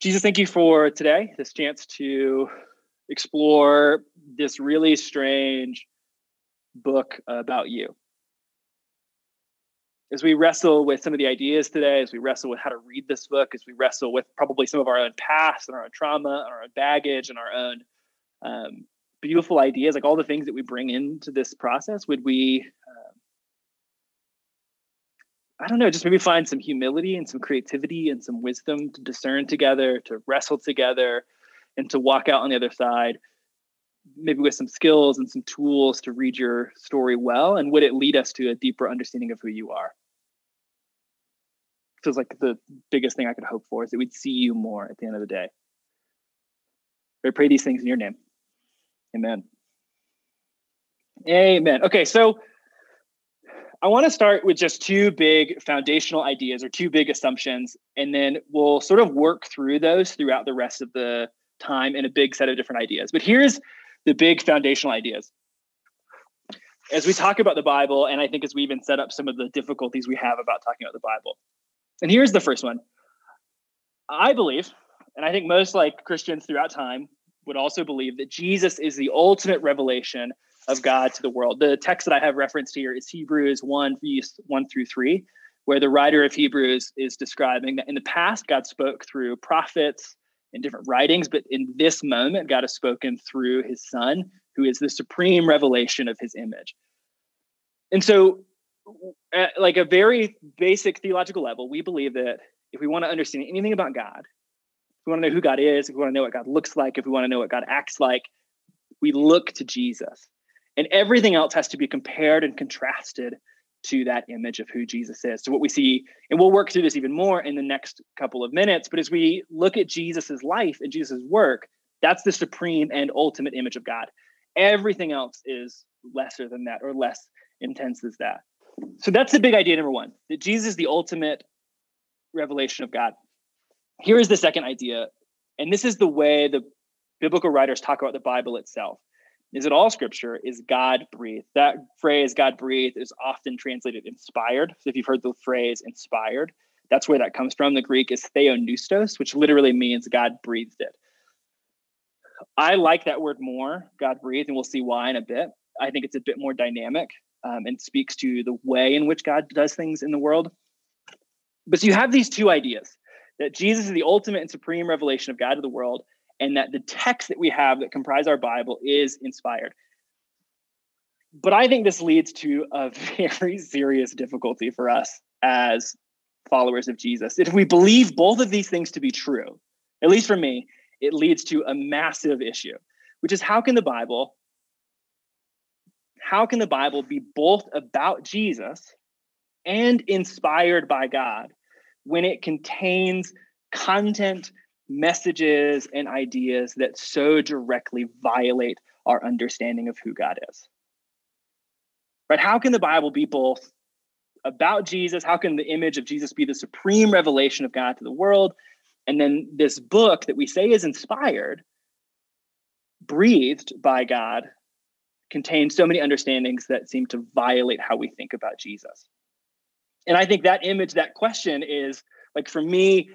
Jesus, thank you for today, this chance to explore this really strange book about you. As we wrestle with some of the ideas today, as we wrestle with how to read this book, as we wrestle with probably some of our own past and our own trauma and our own baggage and our own um, beautiful ideas, like all the things that we bring into this process, would we, um, I don't know, just maybe find some humility and some creativity and some wisdom to discern together, to wrestle together, and to walk out on the other side maybe with some skills and some tools to read your story well? And would it lead us to a deeper understanding of who you are? Feels like the biggest thing I could hope for is that we'd see you more at the end of the day. I pray these things in your name. Amen. Amen. Okay, so I want to start with just two big foundational ideas or two big assumptions, and then we'll sort of work through those throughout the rest of the time in a big set of different ideas. But here's the big foundational ideas. As we talk about the Bible, and I think as we even set up some of the difficulties we have about talking about the Bible. And here's the first one. I believe, and I think most like Christians throughout time would also believe that Jesus is the ultimate revelation of God to the world. The text that I have referenced here is Hebrews 1, verse 1 through 3, where the writer of Hebrews is describing that in the past, God spoke through prophets and different writings, but in this moment, God has spoken through his son, who is the supreme revelation of his image. And so, at like a very basic theological level, we believe that if we want to understand anything about God, if we want to know who God is, if we want to know what God looks like, if we want to know what God acts like, we look to Jesus. And everything else has to be compared and contrasted to that image of who Jesus is. So what we see, and we'll work through this even more in the next couple of minutes, but as we look at Jesus's life and Jesus's work, that's the supreme and ultimate image of God. Everything else is lesser than that or less intense as that. So that's the big idea number one, that Jesus is the ultimate revelation of God. Here is the second idea, and this is the way the biblical writers talk about the Bible itself is it all scripture is God breathed. That phrase, God breathed, is often translated inspired. So if you've heard the phrase inspired, that's where that comes from. The Greek is theopneustos, which literally means God breathed it. I like that word more, God breathed, and we'll see why in a bit. I think it's a bit more dynamic um, and speaks to the way in which God does things in the world. But so you have these two ideas that Jesus is the ultimate and supreme revelation of God to the world, and that the text that we have that comprise our Bible is inspired. But I think this leads to a very serious difficulty for us as followers of Jesus. If we believe both of these things to be true, at least for me, it leads to a massive issue, which is how can the Bible how can the Bible be both about Jesus and inspired by God when it contains content messages and ideas that so directly violate our understanding of who God is. Right? How can the Bible be both about Jesus? How can the image of Jesus be the supreme revelation of God to the world? And then this book that we say is inspired, breathed by God, contains so many understandings that seem to violate how we think about Jesus. And I think that image, that question is like for me,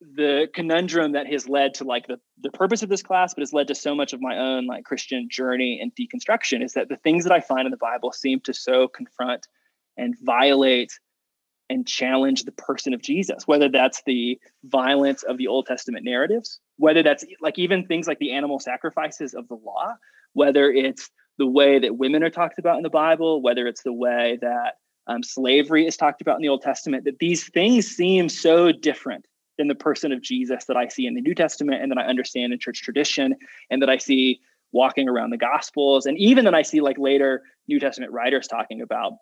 the conundrum that has led to like the, the purpose of this class but has led to so much of my own like christian journey and deconstruction is that the things that i find in the bible seem to so confront and violate and challenge the person of jesus whether that's the violence of the old testament narratives whether that's like even things like the animal sacrifices of the law whether it's the way that women are talked about in the bible whether it's the way that um, slavery is talked about in the old testament that these things seem so different than the person of Jesus that I see in the New Testament and that I understand in church tradition and that I see walking around the Gospels and even that I see like later New Testament writers talking about.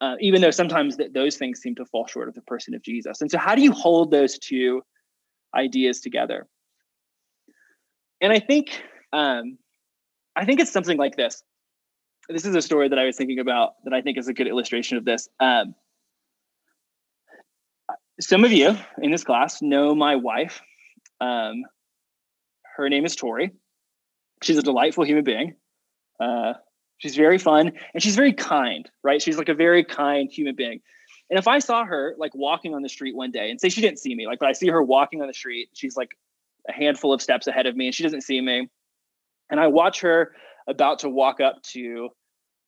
Uh, even though sometimes th- those things seem to fall short of the person of Jesus. And so, how do you hold those two ideas together? And I think, um, I think it's something like this. This is a story that I was thinking about that I think is a good illustration of this. Um, some of you in this class know my wife. Um, her name is Tori. She's a delightful human being. Uh, she's very fun and she's very kind, right? She's like a very kind human being. And if I saw her like walking on the street one day and say she didn't see me, like, but I see her walking on the street, she's like a handful of steps ahead of me and she doesn't see me. And I watch her about to walk up to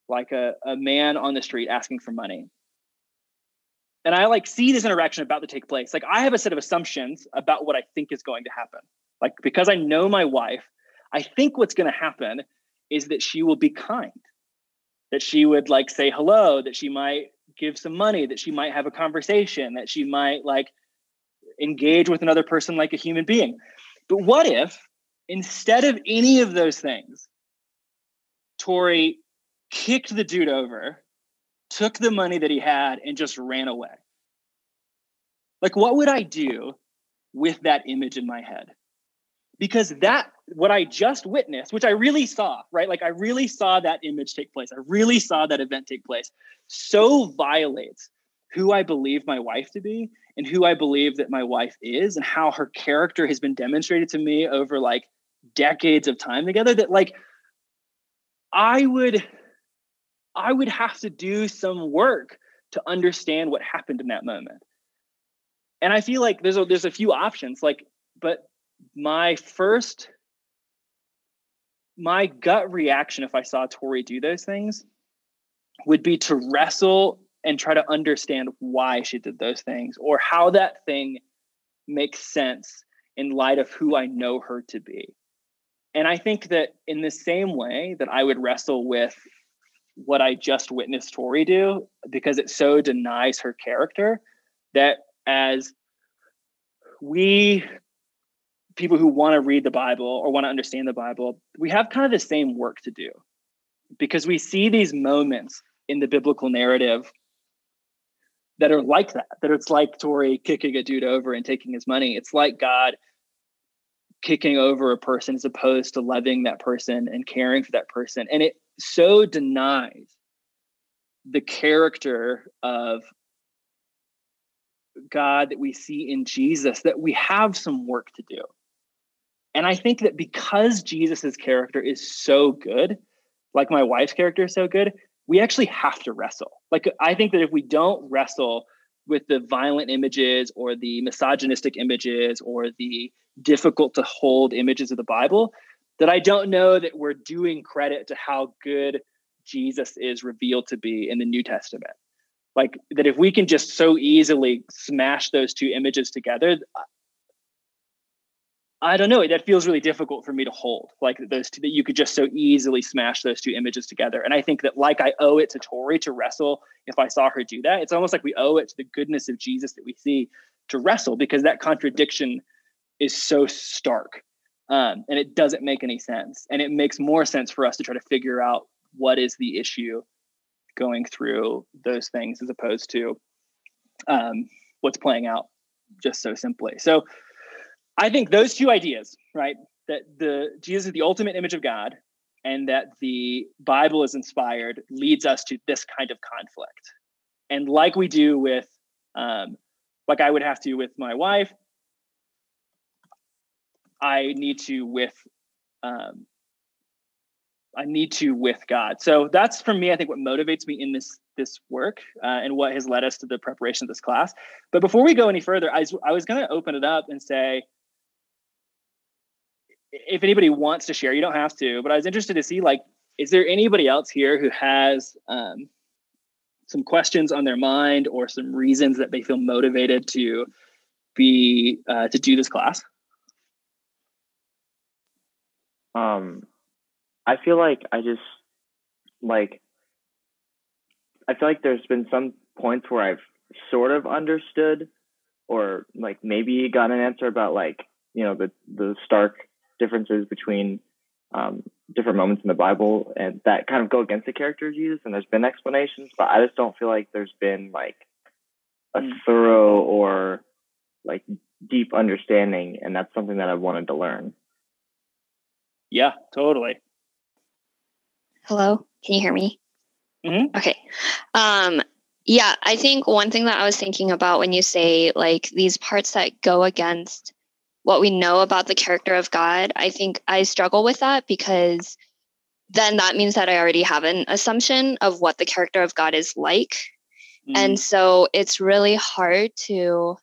like a, a man on the street asking for money. And I like see this interaction about to take place. Like I have a set of assumptions about what I think is going to happen. Like because I know my wife, I think what's going to happen is that she will be kind, that she would like say hello, that she might give some money, that she might have a conversation, that she might like engage with another person like a human being. But what if instead of any of those things, Tori kicked the dude over, took the money that he had, and just ran away? Like, what would I do with that image in my head? Because that, what I just witnessed, which I really saw, right? Like, I really saw that image take place. I really saw that event take place, so violates who I believe my wife to be and who I believe that my wife is and how her character has been demonstrated to me over like decades of time together that like I would I would have to do some work to understand what happened in that moment. And I feel like there's a, there's a few options like but my first my gut reaction if I saw Tori do those things would be to wrestle and try to understand why she did those things or how that thing makes sense in light of who I know her to be. And I think that in the same way that I would wrestle with what I just witnessed Tori do, because it so denies her character, that as we people who want to read the Bible or want to understand the Bible, we have kind of the same work to do because we see these moments in the biblical narrative that are like that, that it's like Tori kicking a dude over and taking his money. It's like God kicking over a person as opposed to loving that person and caring for that person. And it so denies the character of God that we see in Jesus that we have some work to do. And I think that because Jesus's character is so good, like my wife's character is so good, we actually have to wrestle. Like, I think that if we don't wrestle with the violent images or the misogynistic images or the difficult to hold images of the Bible, that I don't know that we're doing credit to how good Jesus is revealed to be in the New Testament. Like, that if we can just so easily smash those two images together, I don't know. That feels really difficult for me to hold. Like those two, that you could just so easily smash those two images together. And I think that, like, I owe it to Tori to wrestle. If I saw her do that, it's almost like we owe it to the goodness of Jesus that we see to wrestle because that contradiction is so stark, um, and it doesn't make any sense. And it makes more sense for us to try to figure out what is the issue going through those things as opposed to um, what's playing out just so simply. So I think those two ideas, right? That the Jesus is the ultimate image of God and that the Bible is inspired leads us to this kind of conflict. And like we do with, um, like I would have to with my wife, I need to with, um, I need to with God. So that's for me. I think what motivates me in this this work uh, and what has led us to the preparation of this class. But before we go any further, I was, I was going to open it up and say, if anybody wants to share, you don't have to, but I was interested to see like, is there anybody else here who has um, some questions on their mind or some reasons that they feel motivated to be uh, to do this class? Um, I feel like I just like I feel like there's been some points where I've sort of understood or like maybe got an answer about like you know the the stark differences between um, different moments in the Bible and that kind of go against the character of Jesus. And there's been explanations, but I just don't feel like there's been like a mm. thorough or like deep understanding. And that's something that I wanted to learn. Yeah, totally. Hello, can you hear me? Mm-hmm. Okay. Um, yeah, I think one thing that I was thinking about when you say like these parts that go against what we know about the character of God, I think I struggle with that because then that means that I already have an assumption of what the character of God is like. Mm. And so it's really hard to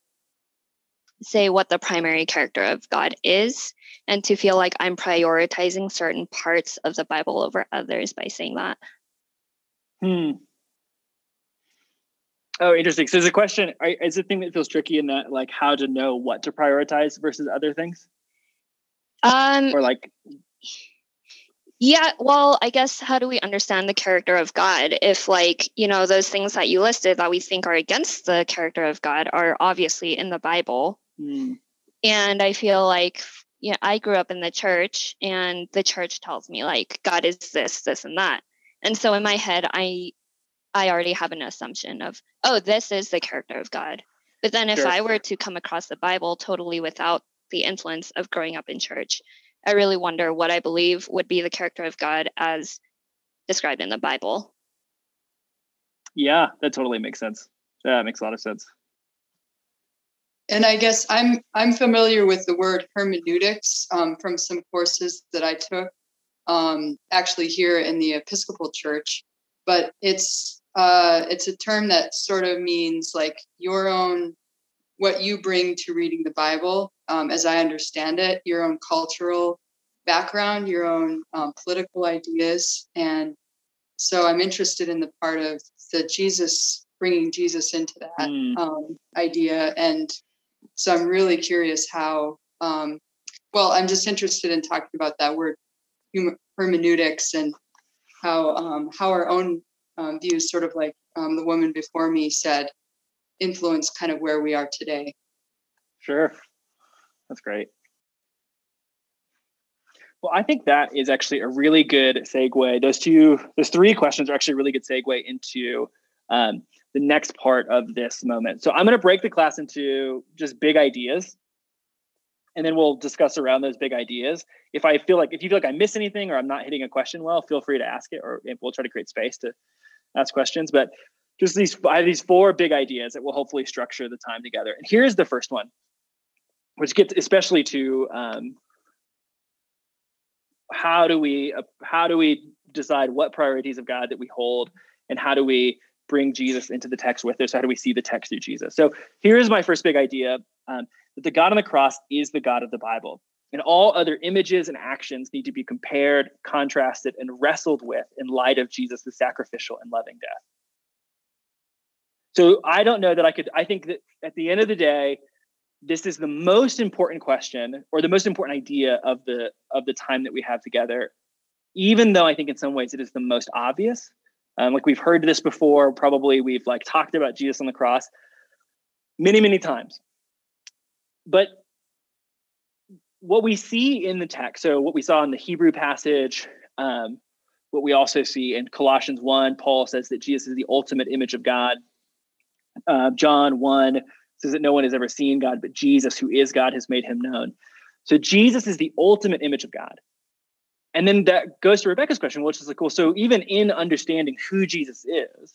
say what the primary character of God is and to feel like I'm prioritizing certain parts of the Bible over others by saying that. Hmm. Oh, interesting. So, is a question is the thing that feels tricky in that, like, how to know what to prioritize versus other things? Um, or like, yeah, well, I guess how do we understand the character of God if, like, you know, those things that you listed that we think are against the character of God are obviously in the Bible? Mm. And I feel like, yeah, I grew up in the church, and the church tells me like God is this, this, and that. And so in my head, I, I already have an assumption of, oh, this is the character of God. But then if sure. I were to come across the Bible totally without the influence of growing up in church, I really wonder what I believe would be the character of God as described in the Bible. Yeah, that totally makes sense. That makes a lot of sense. And I guess I'm I'm familiar with the word hermeneutics um, from some courses that I took, um, actually here in the Episcopal Church. But it's uh, it's a term that sort of means like your own what you bring to reading the Bible, um, as I understand it, your own cultural background, your own um, political ideas. And so I'm interested in the part of the Jesus, bringing Jesus into that mm. um, idea. And so I'm really curious how, um, well, I'm just interested in talking about that word hermeneutics and how, um, how our own um, views, sort of like um, the woman before me said, influence kind of where we are today. Sure. That's great. Well, I think that is actually a really good segue. Those two, those three questions are actually a really good segue into um, the next part of this moment. So I'm going to break the class into just big ideas, and then we'll discuss around those big ideas. If I feel like if you feel like I miss anything or I'm not hitting a question well, feel free to ask it, or we'll try to create space to ask questions. But just these I have these four big ideas that will hopefully structure the time together. And here's the first one, which gets especially to um, how do we uh, how do we decide what priorities of God that we hold, and how do we bring Jesus into the text with us? How do we see the text through Jesus? So here's my first big idea: um, that the God on the cross is the God of the Bible. And all other images and actions need to be compared, contrasted, and wrestled with in light of Jesus' sacrificial and loving death. So I don't know that I could, I think that at the end of the day, this is the most important question or the most important idea of the of the time that we have together even though i think in some ways it is the most obvious um, like we've heard this before probably we've like talked about jesus on the cross many many times but what we see in the text so what we saw in the hebrew passage um, what we also see in colossians 1 paul says that jesus is the ultimate image of god uh, John 1 says that no one has ever seen God, but Jesus, who is God, has made him known. So Jesus is the ultimate image of God. And then that goes to Rebecca's question, which is like, well, so even in understanding who Jesus is,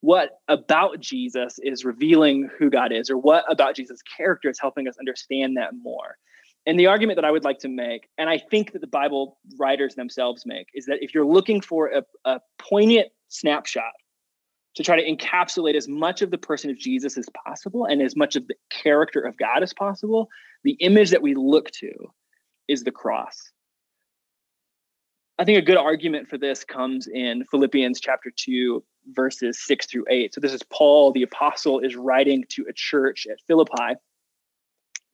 what about Jesus is revealing who God is, or what about Jesus' character is helping us understand that more? And the argument that I would like to make, and I think that the Bible writers themselves make, is that if you're looking for a, a poignant snapshot to try to encapsulate as much of the person of Jesus as possible and as much of the character of God as possible, the image that we look to is the cross. I think a good argument for this comes in Philippians chapter 2, verses 6 through 8. So this is Paul, the apostle, is writing to a church at Philippi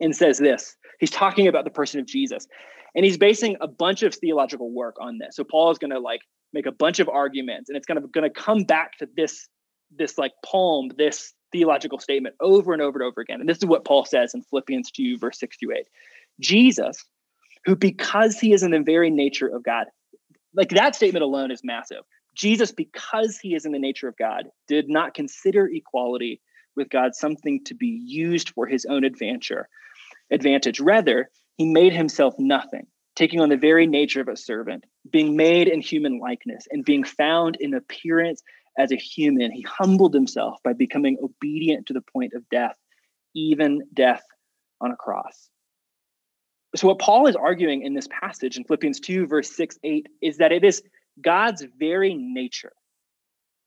and says this. He's talking about the person of Jesus. And he's basing a bunch of theological work on this. So Paul is going to like make a bunch of arguments and it's kind of going to come back to this this like poem this theological statement over and over and over again and this is what paul says in philippians 2 verse 6 to 8 jesus who because he is in the very nature of god like that statement alone is massive. Jesus because he is in the nature of god did not consider equality with god something to be used for his own advantage advantage. Rather he made himself nothing taking on the very nature of a servant, being made in human likeness, and being found in appearance as a human, he humbled himself by becoming obedient to the point of death, even death on a cross. So, what Paul is arguing in this passage in Philippians 2, verse 6, 8, is that it is God's very nature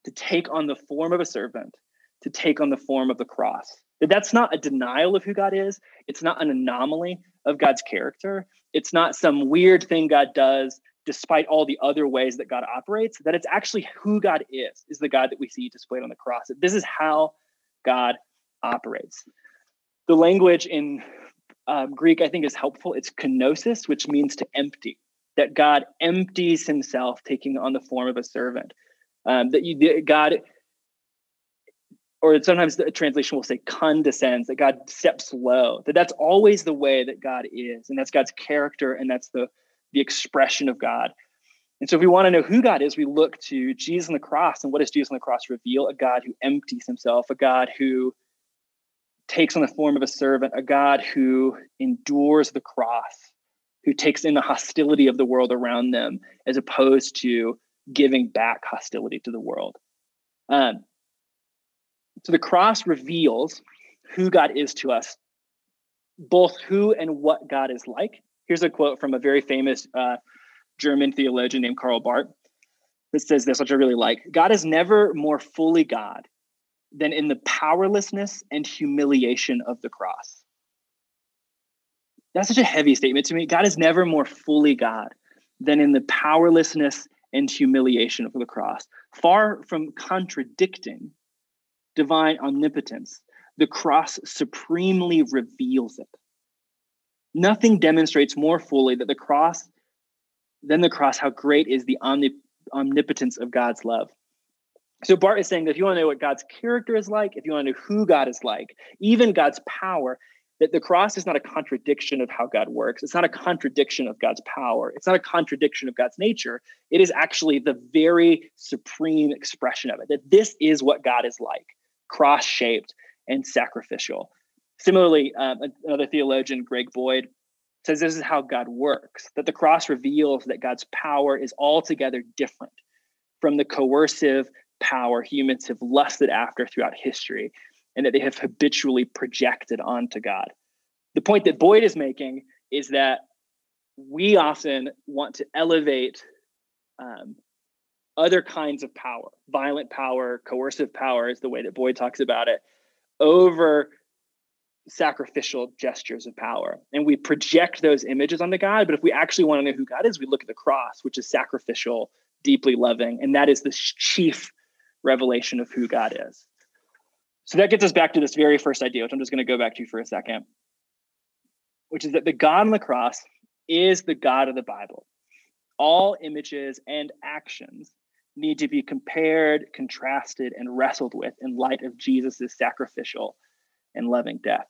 to take on the form of a servant, to take on the form of the cross. That that's not a denial of who God is. It's not an anomaly of God's character. It's not some weird thing God does despite all the other ways that God operates. That it's actually who God is, is the God that we see displayed on the cross. This is how God operates. The language in um, Greek, I think, is helpful. It's kenosis, which means to empty. That God empties Himself, taking on the form of a servant. Um, that you, God, or sometimes the translation will say condescends. That God steps low. That that's always the way that God is, and that's God's character, and that's the the expression of God. And so, if we want to know who God is, we look to Jesus on the cross. And what does Jesus on the cross reveal? A God who empties himself, a God who takes on the form of a servant, a God who endures the cross, who takes in the hostility of the world around them, as opposed to giving back hostility to the world. Um, so the cross reveals who God is to us, both who and what God is like. Here's a quote from a very famous uh, German theologian named Karl Barth that says this, which I really like God is never more fully God than in the powerlessness and humiliation of the cross. That's such a heavy statement to me. God is never more fully God than in the powerlessness and humiliation of the cross. Far from contradicting divine omnipotence, the cross supremely reveals it. Nothing demonstrates more fully that the cross than the cross how great is the omnip- omnipotence of God's love. So Barth is saying that if you want to know what God's character is like, if you want to know who God is like, even God's power, that the cross is not a contradiction of how God works. It's not a contradiction of God's power. It's not a contradiction of God's nature. It is actually the very supreme expression of it. That this is what God is like, cross-shaped and sacrificial. Similarly, um, another theologian, Greg Boyd, says this is how God works. That the cross reveals that God's power is altogether different from the coercive power humans have lusted after throughout history and that they have habitually projected onto God. The point that Boyd is making is that we often want to elevate um, other kinds of power, violent power, coercive power is the way that Boyd talks about it, over sacrificial gestures of power. And we project those images onto God. But if we actually want to know who God is, we look at the cross, which is sacrificial, deeply loving. And that is the chief revelation of who God is. So that gets us back to this very first idea, which I'm just going to go back to for a second, which is that the God on the cross is the God of the Bible. All images and actions need to be compared, contrasted, and wrestled with in light of Jesus' sacrificial and loving death.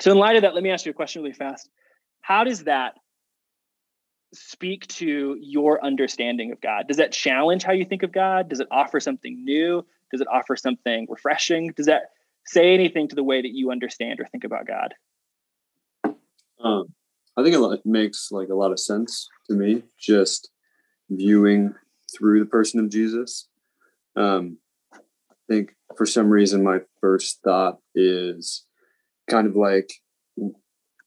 So, in light of that, let me ask you a question really fast. How does that speak to your understanding of God? Does that challenge how you think of God? Does it offer something new? Does it offer something refreshing? Does that say anything to the way that you understand or think about God? Um, I think it makes like a lot of sense to me, just viewing through the person of Jesus. Um, I think for some reason my first thought is kind of like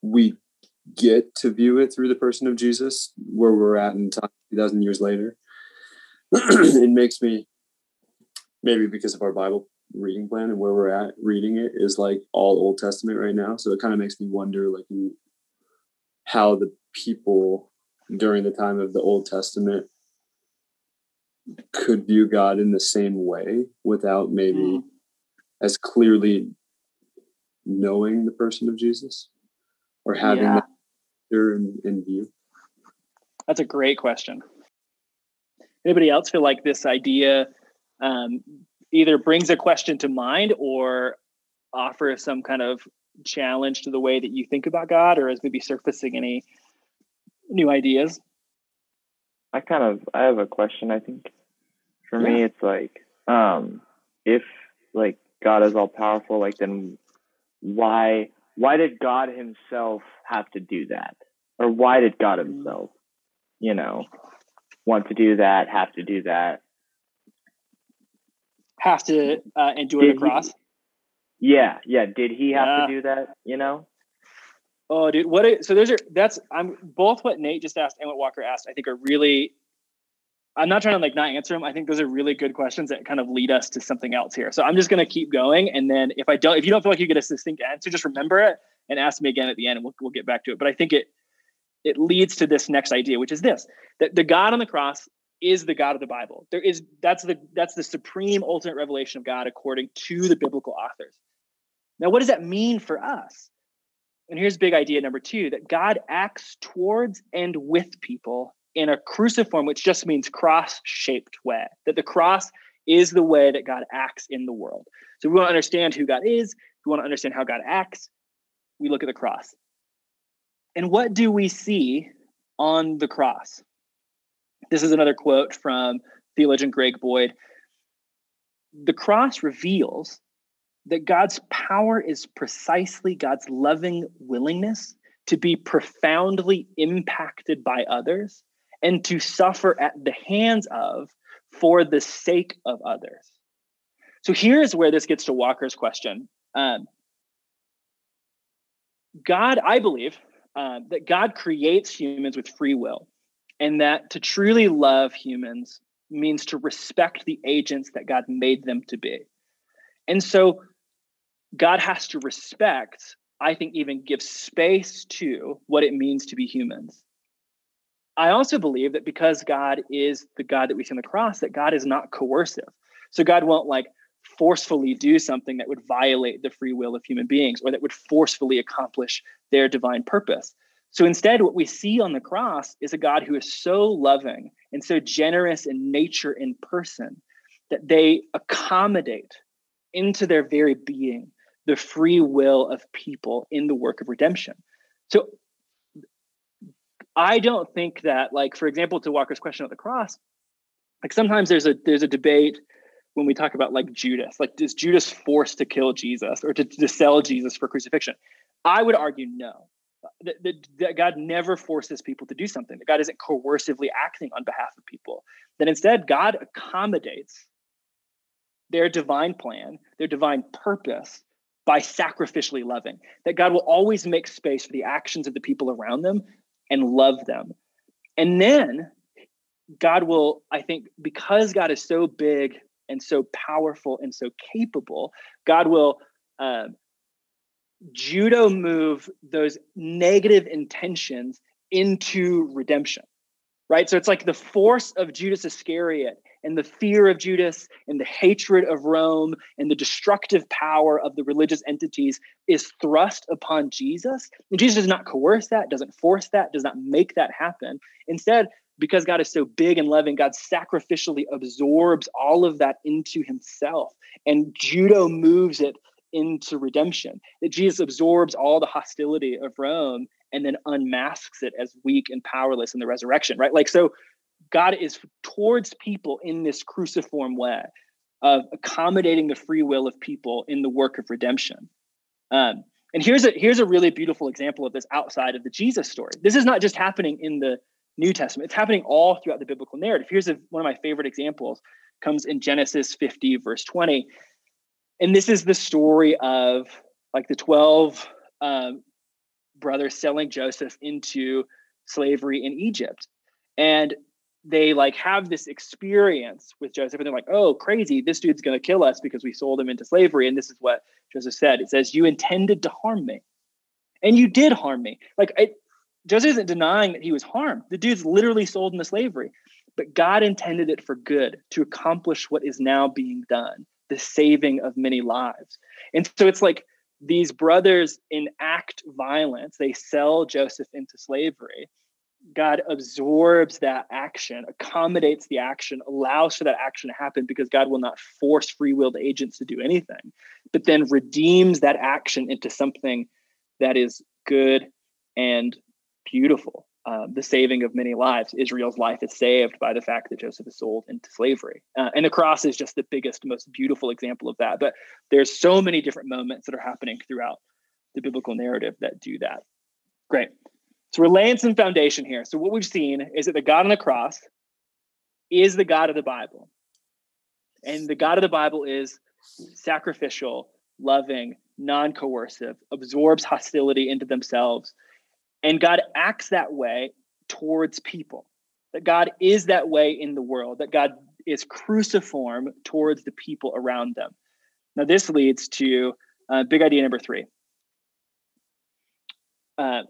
we get to view it through the person of Jesus, where we're at in time, 2,000 years later. it makes me, maybe because of our Bible reading plan and where we're at reading it is like all Old Testament right now. So it kind of makes me wonder, like, how the people during the time of the Old Testament could view God in the same way without maybe mm. as clearly knowing the person of Jesus or having yeah. that in, in view? That's a great question. Anybody else feel like this idea um, either brings a question to mind or offers some kind of challenge to the way that you think about God, or is maybe surfacing any new ideas? I kind of I have a question. I think for yeah. me, it's like um, if like God is all powerful, like then why why did God Himself have to do that? Or why did God Himself, you know, want to do that, have to do that? Have to uh, endure did the cross? He, yeah, yeah. Did He have yeah. to do that, you know? Oh, dude, what? A, so those are that's I'm both what Nate just asked and what Walker asked. I think are really I'm not trying to like not answer them. I think those are really good questions that kind of lead us to something else here. So I'm just going to keep going, and then if I don't, if you don't feel like you get a succinct answer, just remember it and ask me again at the end, and we'll we'll get back to it. But I think it it leads to this next idea, which is this: that the God on the cross is the God of the Bible. There is that's the that's the supreme ultimate revelation of God according to the biblical authors. Now, what does that mean for us? And here's big idea number two that God acts towards and with people in a cruciform, which just means cross shaped way, that the cross is the way that God acts in the world. So we want to understand who God is, we want to understand how God acts, we look at the cross. And what do we see on the cross? This is another quote from theologian Greg Boyd. The cross reveals that God's power is precisely God's loving willingness to be profoundly impacted by others and to suffer at the hands of for the sake of others. So here's where this gets to Walker's question. Um, God, I believe uh, that God creates humans with free will, and that to truly love humans means to respect the agents that God made them to be. And so God has to respect, I think, even give space to what it means to be humans. I also believe that because God is the God that we see on the cross, that God is not coercive. So God won't like forcefully do something that would violate the free will of human beings or that would forcefully accomplish their divine purpose. So instead, what we see on the cross is a God who is so loving and so generous in nature in person that they accommodate into their very being the free will of people in the work of redemption. So I don't think that, like, for example, to Walker's question at the cross, like sometimes there's a there's a debate when we talk about like Judas, like is Judas forced to kill Jesus or to, to sell Jesus for crucifixion? I would argue no. That, that, that God never forces people to do something. That God isn't coercively acting on behalf of people. That instead God accommodates their divine plan, their divine purpose by sacrificially loving. That God will always make space for the actions of the people around them and love them. And then God will, I think, because God is so big and so powerful and so capable, God will uh, judo move those negative intentions into redemption. Right. So it's like the force of Judas Iscariot and the fear of Judas and the hatred of Rome and the destructive power of the religious entities is thrust upon Jesus. And Jesus does not coerce that, doesn't force that, does not make that happen. Instead, because God is so big and loving, God sacrificially absorbs all of that into himself. And judo moves it into redemption. That Jesus absorbs all the hostility of Rome and then unmasks it as weak and powerless in the resurrection, right? Like, so God is towards people in this cruciform way of accommodating the free will of people in the work of redemption. Um, and here's a here's a really beautiful example of this outside of the Jesus story. This is not just happening in the New Testament; it's happening all throughout the biblical narrative. Here's a, one of my favorite examples. Comes in Genesis 50, verse 20, and this is the story of like the 12 um, brothers selling Joseph into slavery in Egypt. And they like have this experience with Joseph and they're like, oh, crazy, this dude's going to kill us because we sold him into slavery. And this is what Joseph said. It says, you intended to harm me. And you did harm me. Like, I, Joseph isn't denying that he was harmed. The dude's literally sold into slavery. But God intended it for good to accomplish what is now being done the saving of many lives. And so it's like these brothers enact violence, they sell Joseph into slavery God absorbs that action, accommodates the action, allows for that action to happen because God will not force free willed agents to do anything, but then redeems that action into something that is good and beautiful. Uh, the saving of many lives. Israel's life is saved by the fact that Joseph is sold into slavery. Uh, and the cross is just the biggest, most beautiful example of that. But there's so many different moments that are happening throughout the biblical narrative that do that. Great. So we're laying some foundation here. So what we've seen is that the God on the cross is the God of the Bible. And the God of the Bible is sacrificial, loving, non coercive, absorbs hostility into themselves. And God acts that way towards people. that God is that way in the world, that God is cruciform towards the people around them. Now, this leads to uh, big idea number three. Uh,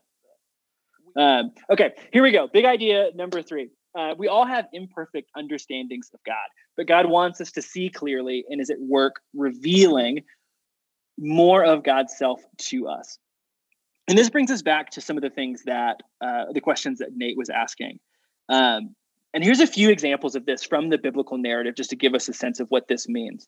uh, okay, here we go. Big idea number three. Uh, we all have imperfect understandings of God, but God wants us to see clearly and is at work revealing more of God's self to us. And this brings us back to some of the things that uh, the questions that Nate was asking. Um, and here's a few examples of this from the biblical narrative, just to give us a sense of what this means.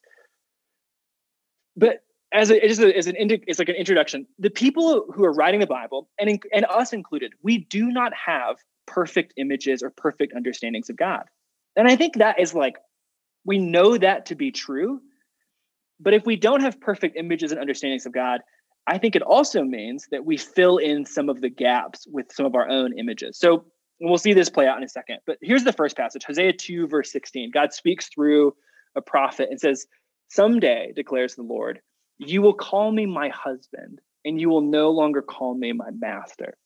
But as a, as, a, as an it's like an introduction. The people who are writing the Bible, and in, and us included, we do not have perfect images or perfect understandings of God. And I think that is like we know that to be true. But if we don't have perfect images and understandings of God, I think it also means that we fill in some of the gaps with some of our own images. So we'll see this play out in a second. But here's the first passage Hosea 2, verse 16. God speaks through a prophet and says, Someday, declares the Lord, you will call me my husband, and you will no longer call me my master.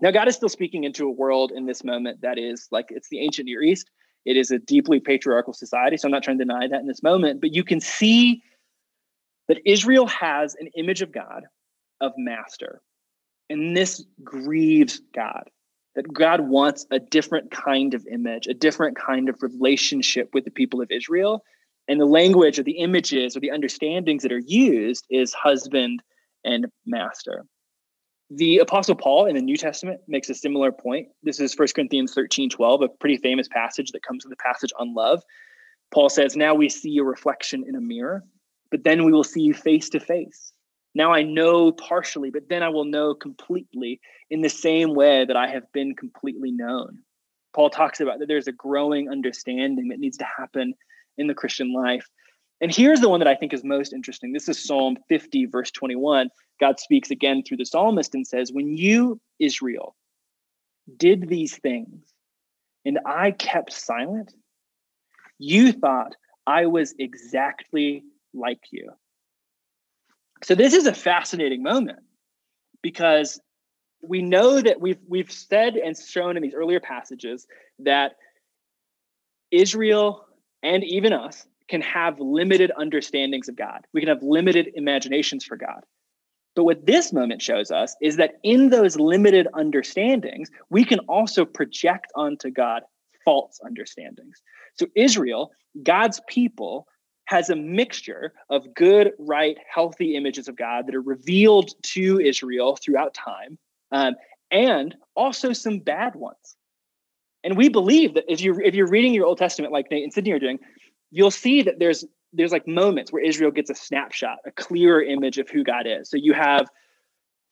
Now, God is still speaking into a world in this moment that is like it's the ancient Near East. It is a deeply patriarchal society. So I'm not trying to deny that in this moment, but you can see that Israel has an image of God, of master. And this grieves God, that God wants a different kind of image, a different kind of relationship with the people of Israel. And the language or the images or the understandings that are used is husband and master. The Apostle Paul in the New Testament makes a similar point. This is 1 Corinthians 13 12, a pretty famous passage that comes with the passage on love. Paul says, Now we see a reflection in a mirror, but then we will see you face to face. Now I know partially, but then I will know completely in the same way that I have been completely known. Paul talks about that there's a growing understanding that needs to happen in the Christian life. And here's the one that I think is most interesting. This is Psalm 50, verse 21. God speaks again through the psalmist and says, When you, Israel, did these things and I kept silent, you thought I was exactly like you. So this is a fascinating moment because we know that we've we've said and shown in these earlier passages that Israel and even us can have limited understandings of God. We can have limited imaginations for God. But what this moment shows us is that in those limited understandings, we can also project onto God false understandings. So, Israel, God's people, has a mixture of good, right, healthy images of God that are revealed to Israel throughout time, um, and also some bad ones. And we believe that if you if you're reading your Old Testament like Nate and Sydney are doing, you'll see that there's there's like moments where Israel gets a snapshot, a clearer image of who God is. So you have,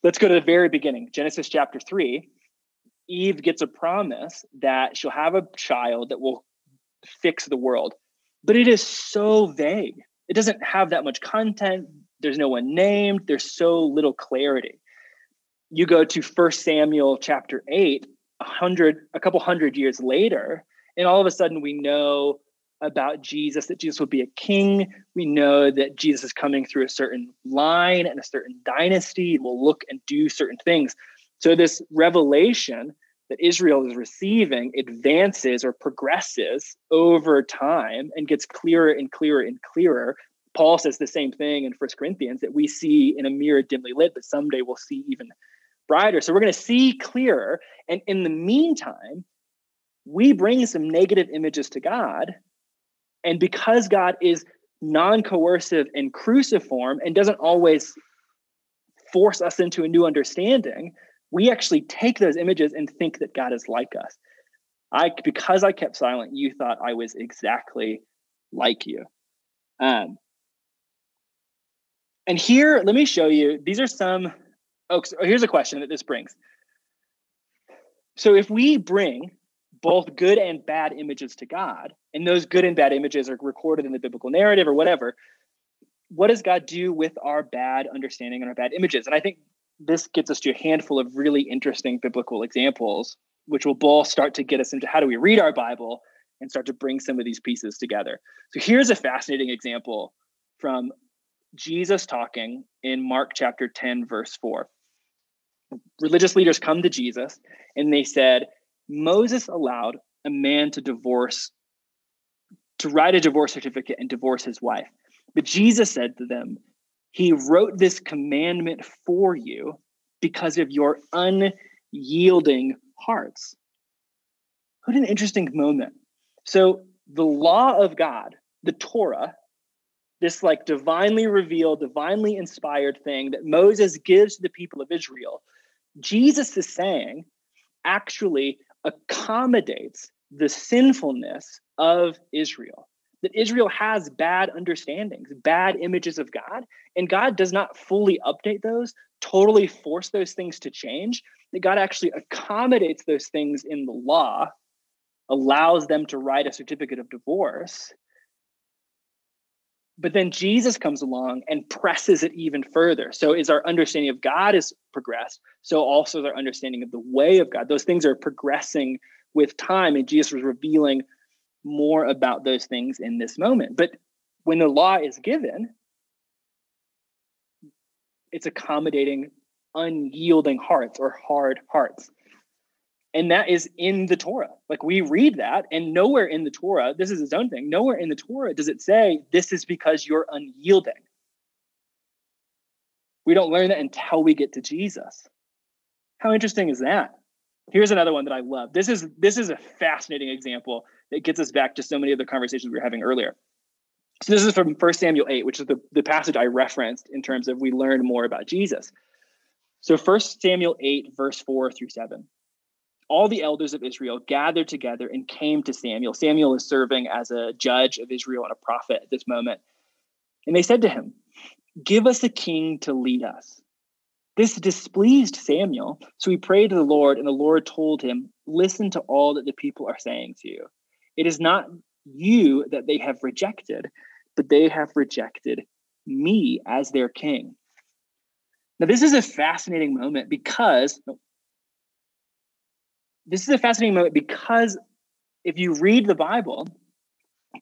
let's go to the very beginning, Genesis chapter three. Eve gets a promise that she'll have a child that will fix the world, but it is so vague. It doesn't have that much content. There's no one named. There's so little clarity. You go to First Samuel chapter eight, a hundred, a couple hundred years later, and all of a sudden we know about Jesus, that Jesus will be a king. We know that Jesus is coming through a certain line and a certain dynasty, will look and do certain things. So, this revelation that Israel is receiving advances or progresses over time and gets clearer and clearer and clearer. Paul says the same thing in First Corinthians that we see in a mirror dimly lit, but someday we'll see even brighter. So, we're going to see clearer. And in the meantime, we bring some negative images to God and because God is non coercive and cruciform and doesn't always force us into a new understanding, we actually take those images and think that God is like us. I because I kept silent, you thought I was exactly like you. Um, and here, let me show you. These are some. Oh, here's a question that this brings. So if we bring both good and bad images to God, and those good and bad images are recorded in the biblical narrative or whatever, what does God do with our bad understanding and our bad images? And I think this gets us to a handful of really interesting biblical examples, which will both start to get us into how do we read our Bible and start to bring some of these pieces together. So here's a fascinating example from Jesus talking in Mark chapter 10, verse 4. Religious leaders come to Jesus and they said, Moses allowed a man to divorce, to write a divorce certificate and divorce his wife. But Jesus said to them, He wrote this commandment for you because of your unyielding hearts. What an interesting moment. So, the law of God, the Torah, this like divinely revealed, divinely inspired thing that Moses gives to the people of Israel, Jesus is saying actually accommodates the sinfulness of Israel. That Israel has bad understandings, bad images of God, and God does not fully update those, totally force those things to change. That God actually accommodates those things in the law, allows them to write a certificate of divorce, but then Jesus comes along and presses it even further. So is our understanding of God is progressed. So also is our understanding of the way of God. Those things are progressing with time, and Jesus was revealing more about those things in this moment. But when the law is given, it's accommodating unyielding hearts or hard hearts. And that is in the Torah. Like we read that, and nowhere in the Torah, this is its own thing, nowhere in the Torah does it say, this is because you're unyielding. We don't learn that until we get to Jesus. How interesting is that? Here's another one that I love. This is this is a fascinating example that gets us back to so many of the conversations we were having earlier. So this is from 1 Samuel 8, which is the, the passage I referenced in terms of we learn more about Jesus. So 1 Samuel 8, verse 4 through 7 all the elders of Israel gathered together and came to Samuel. Samuel is serving as a judge of Israel and a prophet at this moment. And they said to him, Give us a king to lead us. This displeased Samuel. So he prayed to the Lord, and the Lord told him, Listen to all that the people are saying to you. It is not you that they have rejected, but they have rejected me as their king. Now, this is a fascinating moment because this is a fascinating moment because if you read the Bible,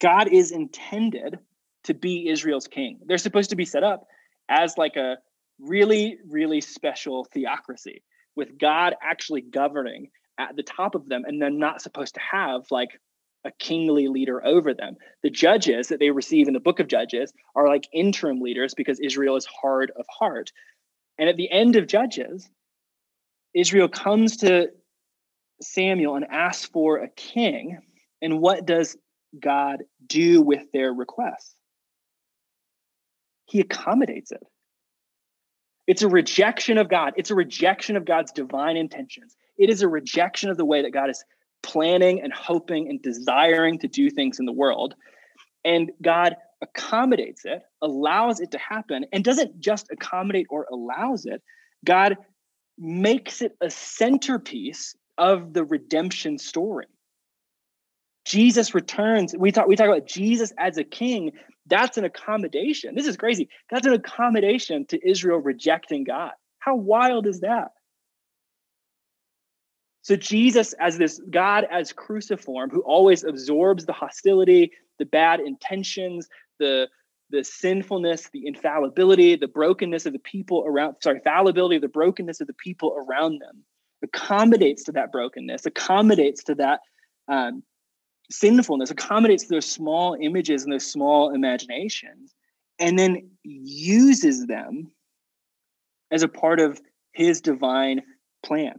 God is intended to be Israel's king. They're supposed to be set up as like a really, really special theocracy with God actually governing at the top of them, and they're not supposed to have like a kingly leader over them. The judges that they receive in the book of Judges are like interim leaders because Israel is hard of heart. And at the end of Judges, Israel comes to Samuel and asks for a king. And what does God do with their requests? He accommodates it. It's a rejection of God. It's a rejection of God's divine intentions. It is a rejection of the way that God is planning and hoping and desiring to do things in the world. And God accommodates it, allows it to happen, and doesn't just accommodate or allows it. God makes it a centerpiece of the redemption story. Jesus returns. We talk we talk about Jesus as a king. That's an accommodation. This is crazy. That's an accommodation to Israel rejecting God. How wild is that? So Jesus as this God as cruciform who always absorbs the hostility, the bad intentions, the the sinfulness, the infallibility, the brokenness of the people around, sorry, fallibility, the brokenness of the people around them accommodates to that brokenness, accommodates to that um, sinfulness, accommodates those small images and those small imaginations, and then uses them as a part of his divine plan.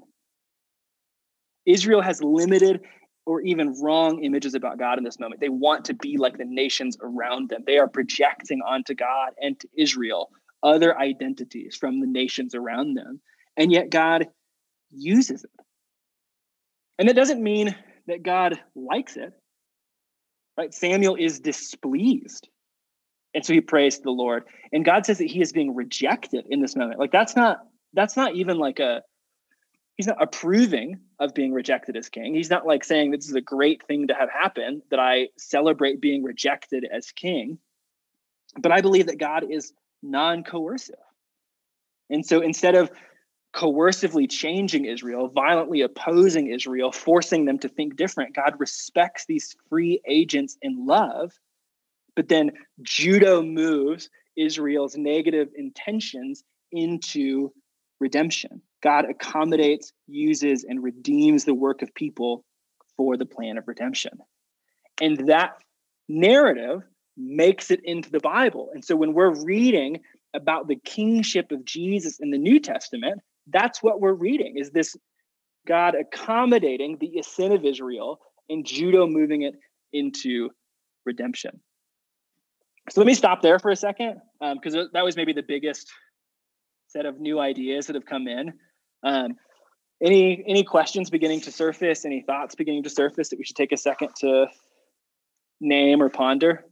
Israel has limited or even wrong images about God in this moment. They want to be like the nations around them. They are projecting onto God and to Israel other identities from the nations around them. And yet, God uses it. And it doesn't mean that God likes it. Right? Samuel is displeased. And so he prays to the Lord. And God says that he is being rejected in this moment. Like that's not that's not even like a he's not approving of being rejected as king. He's not like saying this is a great thing to have happen that I celebrate being rejected as king. But I believe that God is non-coercive. And so instead of coercively changing Israel, violently opposing Israel, forcing them to think different. God respects these free agents in love, but then judo moves Israel's negative intentions into redemption. God accommodates, uses, and redeems the work of people for the plan of redemption. And that narrative makes it into the Bible. And so when we're reading about the kingship of Jesus in the New Testament, that's what we're reading is this God accommodating the sin of Israel and Judah moving it into redemption. So let me stop there for a second because um, that was maybe the biggest set of new ideas that have come in. Um, any any questions beginning to surface? Any thoughts beginning to surface that we should take a second to name or ponder?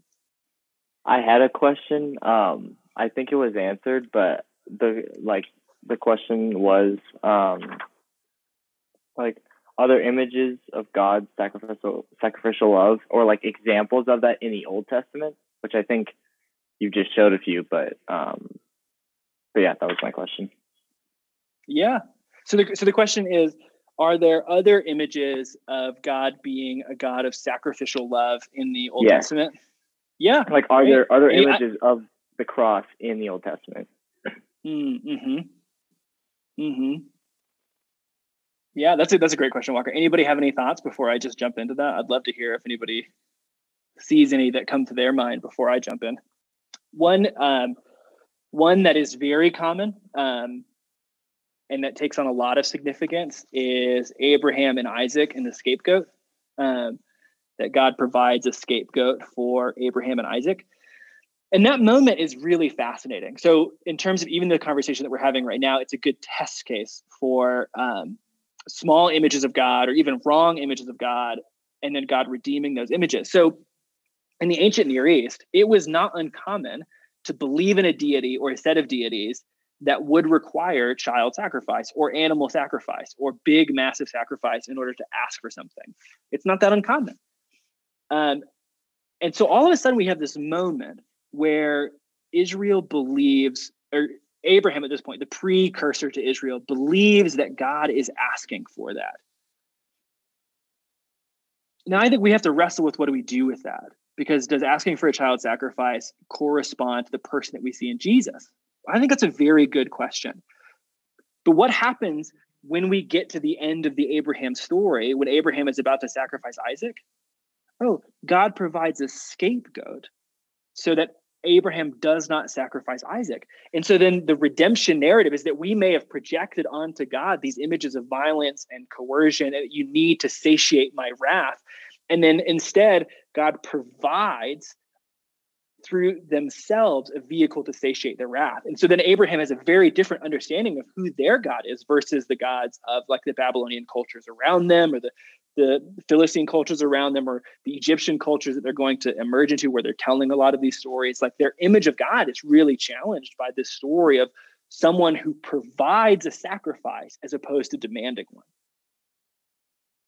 I had a question. Um, I think it was answered, but the like the question was um, like other images of God's sacrificial sacrificial love, or like examples of that in the Old Testament, which I think you just showed a few, but um, but yeah, that was my question. Yeah. So the so the question is, are there other images of God being a God of sacrificial love in the Old yeah. Testament? Yeah. Like, are right. there other images I, of the cross in the Old Testament? Mm, mm-hmm. Mm-hmm. Yeah, that's a that's a great question, Walker. Anybody have any thoughts before I just jump into that? I'd love to hear if anybody sees any that come to their mind before I jump in. One um, one that is very common um, and that takes on a lot of significance is Abraham and Isaac and the scapegoat. Um, that God provides a scapegoat for Abraham and Isaac. And that moment is really fascinating. So, in terms of even the conversation that we're having right now, it's a good test case for um, small images of God or even wrong images of God, and then God redeeming those images. So, in the ancient Near East, it was not uncommon to believe in a deity or a set of deities that would require child sacrifice or animal sacrifice or big, massive sacrifice in order to ask for something. It's not that uncommon. Um, and so all of a sudden, we have this moment where Israel believes, or Abraham at this point, the precursor to Israel, believes that God is asking for that. Now, I think we have to wrestle with what do we do with that? Because does asking for a child sacrifice correspond to the person that we see in Jesus? I think that's a very good question. But what happens when we get to the end of the Abraham story, when Abraham is about to sacrifice Isaac? Oh, God provides a scapegoat so that Abraham does not sacrifice Isaac. And so then the redemption narrative is that we may have projected onto God these images of violence and coercion, and you need to satiate my wrath. And then instead, God provides through themselves a vehicle to satiate their wrath. And so then Abraham has a very different understanding of who their God is versus the gods of like the Babylonian cultures around them or the the Philistine cultures around them or the Egyptian cultures that they're going to emerge into where they're telling a lot of these stories. Like their image of God is really challenged by this story of someone who provides a sacrifice as opposed to demanding one.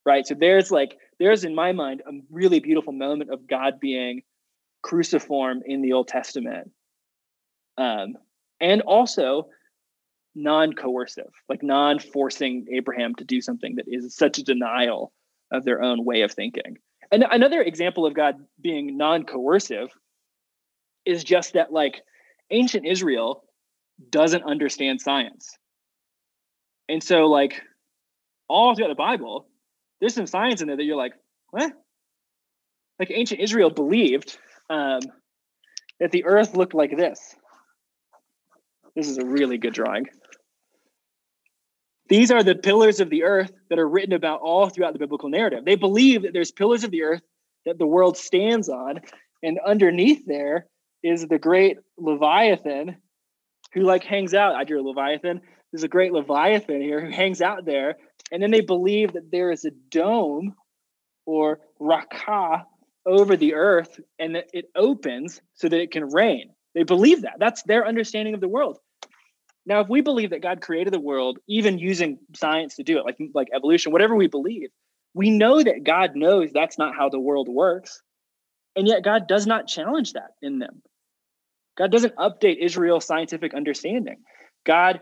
Right. So there's like, there's in my mind a really beautiful moment of God being cruciform in the Old Testament. Um, and also non coercive, like non forcing Abraham to do something that is such a denial of their own way of thinking. And another example of God being non coercive is just that, like, ancient Israel doesn't understand science. And so, like, all throughout the Bible, there's some science in there that you're like, what? Like, ancient Israel believed um, that the earth looked like this. This is a really good drawing. These are the pillars of the earth that are written about all throughout the biblical narrative. They believe that there's pillars of the earth that the world stands on, and underneath there is the great Leviathan who like hangs out. I drew a Leviathan. There's a great Leviathan here who hangs out there. And then they believe that there is a dome or rakah over the earth and that it opens so that it can rain. They believe that. That's their understanding of the world. Now, if we believe that God created the world, even using science to do it, like like evolution, whatever we believe, we know that God knows that's not how the world works. And yet God does not challenge that in them. God doesn't update Israel's scientific understanding. God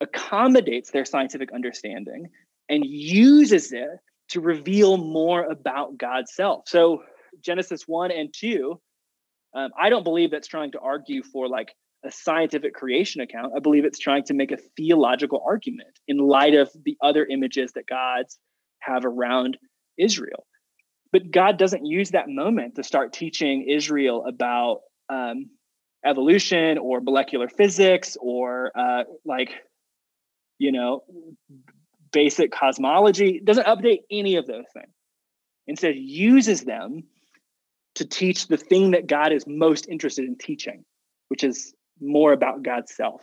accommodates their scientific understanding and uses it to reveal more about God's self. So Genesis 1 and 2, um, I don't believe that's trying to argue for like a scientific creation account. I believe it's trying to make a theological argument in light of the other images that gods have around Israel. But God doesn't use that moment to start teaching Israel about um, evolution or molecular physics or uh, like, you know, basic cosmology. Doesn't update any of those things. Instead, uses them to teach the thing that God is most interested in teaching, which is more about God's self.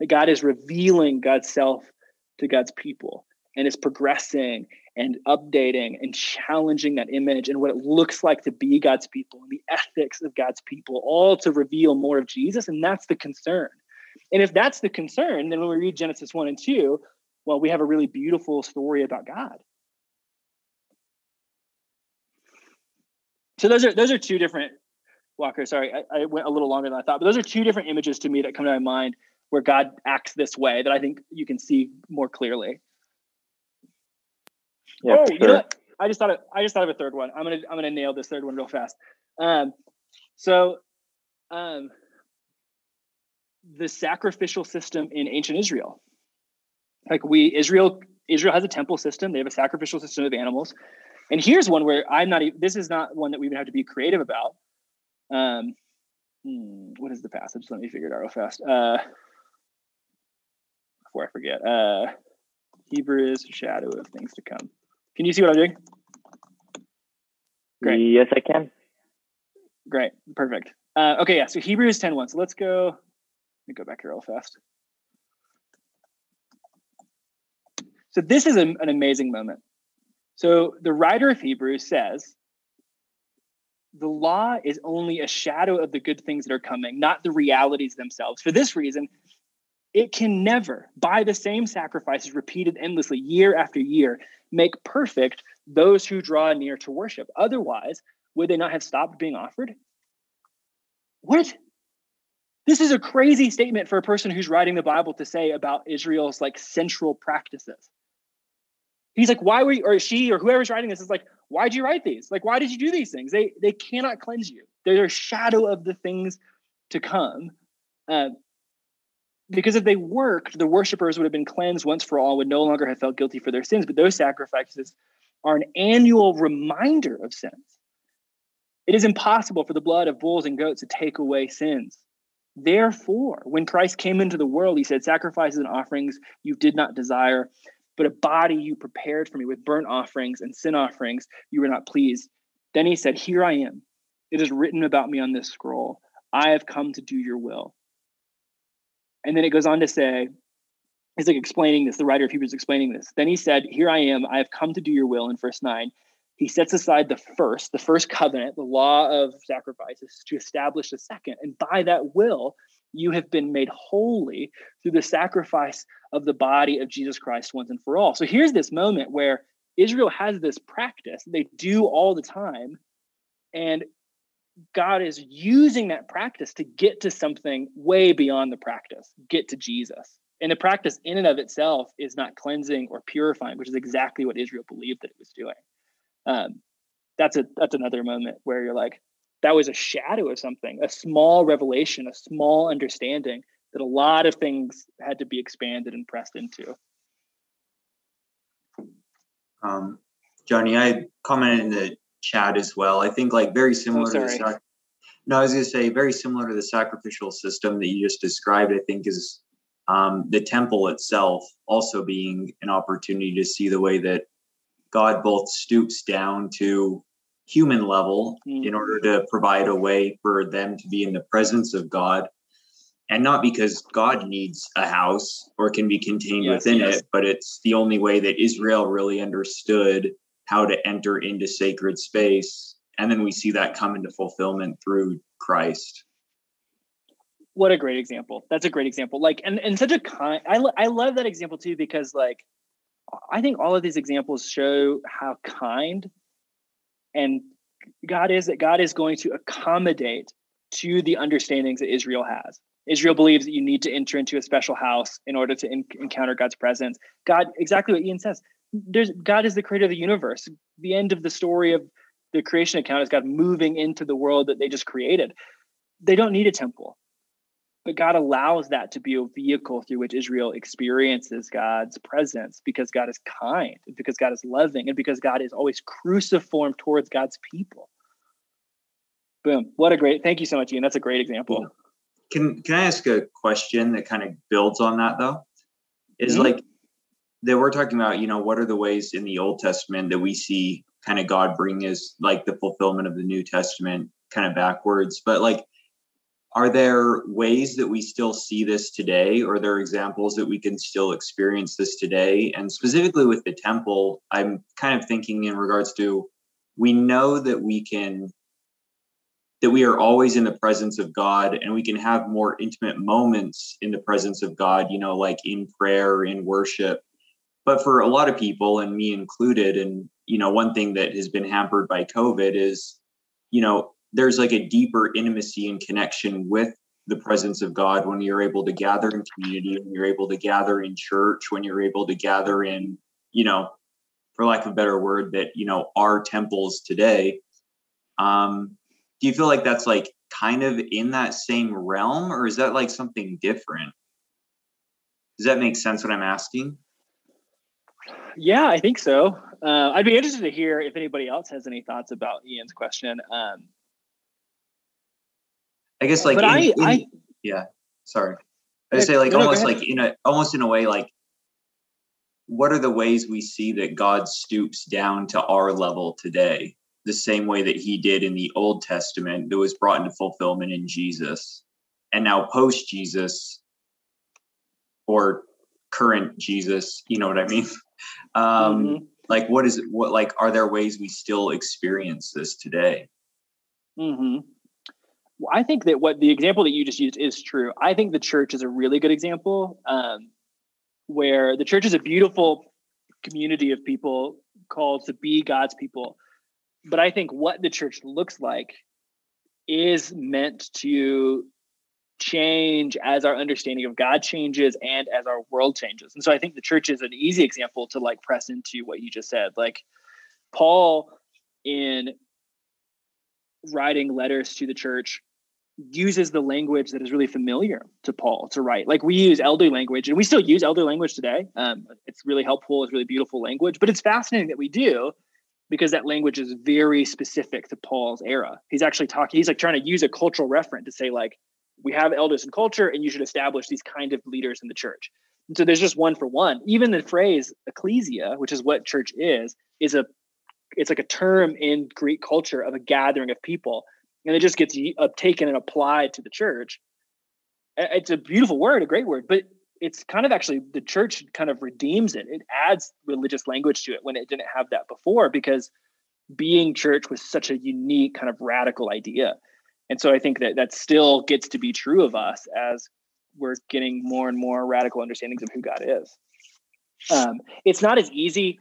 That God is revealing God's self to God's people and is progressing and updating and challenging that image and what it looks like to be God's people and the ethics of God's people, all to reveal more of Jesus. And that's the concern. And if that's the concern, then when we read Genesis 1 and 2, well, we have a really beautiful story about God. So those are those are two different Walker. Sorry, I, I went a little longer than I thought, but those are two different images to me that come to my mind where God acts this way that I think you can see more clearly. Yeah, oh, sure. you know? I just thought of, I just thought of a third one. I'm gonna I'm gonna nail this third one real fast. Um, so, um, the sacrificial system in ancient Israel, like we Israel Israel has a temple system. They have a sacrificial system of animals, and here's one where I'm not. Even, this is not one that we even have to be creative about. Um, hmm, what is the passage? Let me figure it out real fast. Uh, before I forget, uh, Hebrews shadow of things to come. Can you see what I'm doing? Great. Yes, I can. Great. Perfect. Uh, okay, yeah. So Hebrews 10 1. So let's go. Let me go back here real fast. So this is a, an amazing moment. So the writer of Hebrews says, the law is only a shadow of the good things that are coming, not the realities themselves. For this reason, it can never, by the same sacrifices repeated endlessly year after year, make perfect those who draw near to worship. Otherwise, would they not have stopped being offered? What? This is a crazy statement for a person who's writing the Bible to say about Israel's like central practices. He's like, why were you, or she or whoever's writing this is like, why'd you write these? Like, why did you do these things? They they cannot cleanse you. They're a shadow of the things to come. Uh, because if they worked, the worshippers would have been cleansed once for all, would no longer have felt guilty for their sins. But those sacrifices are an annual reminder of sins. It is impossible for the blood of bulls and goats to take away sins. Therefore, when Christ came into the world, he said, Sacrifices and offerings you did not desire, but a body you prepared for me with burnt offerings and sin offerings you were not pleased. Then he said, Here I am. It is written about me on this scroll. I have come to do your will. And then it goes on to say, he's like explaining this, the writer of Hebrews explaining this. Then he said, Here I am, I have come to do your will in verse 9. He sets aside the first, the first covenant, the law of sacrifices, to establish the second. And by that will, you have been made holy through the sacrifice of the body of Jesus Christ once and for all. So here's this moment where Israel has this practice they do all the time. And God is using that practice to get to something way beyond the practice, get to Jesus. And the practice in and of itself is not cleansing or purifying, which is exactly what Israel believed that it was doing. Um, that's a that's another moment where you're like, that was a shadow of something, a small revelation, a small understanding that a lot of things had to be expanded and pressed into. Um, Johnny, I commented in the chat as well. I think like very similar to the sac- no, I was going to say very similar to the sacrificial system that you just described. I think is um, the temple itself also being an opportunity to see the way that God both stoops down to human level mm. in order to provide a way for them to be in the presence of God. And not because God needs a house or can be contained yes, within yes. it, but it's the only way that Israel really understood how to enter into sacred space. And then we see that come into fulfillment through Christ. What a great example. That's a great example. Like, and, and such a kind, I, I love that example too, because like, I think all of these examples show how kind and God is that God is going to accommodate to the understandings that Israel has. Israel believes that you need to enter into a special house in order to in- encounter God's presence. God, exactly what Ian says, there's God is the creator of the universe. The end of the story of the creation account is God moving into the world that they just created. They don't need a temple. But God allows that to be a vehicle through which Israel experiences God's presence because God is kind, and because God is loving, and because God is always cruciform towards God's people. Boom. What a great thank you so much, Ian. That's a great example. Can can I ask a question that kind of builds on that though? Is mm-hmm. like that we're talking about, you know, what are the ways in the Old Testament that we see kind of God bring is like the fulfillment of the New Testament kind of backwards. But like are there ways that we still see this today? Or are there examples that we can still experience this today? And specifically with the temple i'm kind of thinking in regards to we know that we can that we are always in the presence of god and we can have more intimate moments in the presence of god you know like in prayer in worship. But for a lot of people and me included and you know one thing that has been hampered by covid is you know there's like a deeper intimacy and connection with the presence of God when you're able to gather in community, when you're able to gather in church, when you're able to gather in, you know, for lack of a better word, that, you know, our temples today. Um, do you feel like that's like kind of in that same realm or is that like something different? Does that make sense what I'm asking? Yeah, I think so. Uh, I'd be interested to hear if anybody else has any thoughts about Ian's question. Um, I guess like, in, I, in, I, yeah, sorry. I say like no, almost like in a almost in a way like what are the ways we see that God stoops down to our level today, the same way that he did in the Old Testament that was brought into fulfillment in Jesus. And now post Jesus or current Jesus, you know what I mean? Um, mm-hmm. like what is it what like are there ways we still experience this today? Mm-hmm. I think that what the example that you just used is true. I think the church is a really good example um, where the church is a beautiful community of people called to be God's people. But I think what the church looks like is meant to change as our understanding of God changes and as our world changes. And so I think the church is an easy example to like press into what you just said. Like Paul in writing letters to the church uses the language that is really familiar to Paul to write. Like we use elder language and we still use elder language today. Um, it's really helpful. It's really beautiful language, but it's fascinating that we do because that language is very specific to Paul's era. He's actually talking, he's like trying to use a cultural referent to say like, we have elders in culture and you should establish these kind of leaders in the church. And so there's just one for one. Even the phrase ecclesia, which is what church is, is a it's like a term in Greek culture of a gathering of people and it just gets taken and applied to the church. It's a beautiful word, a great word, but it's kind of actually the church kind of redeems it. It adds religious language to it when it didn't have that before because being church was such a unique kind of radical idea. And so I think that that still gets to be true of us as we're getting more and more radical understandings of who God is. Um, it's not as easy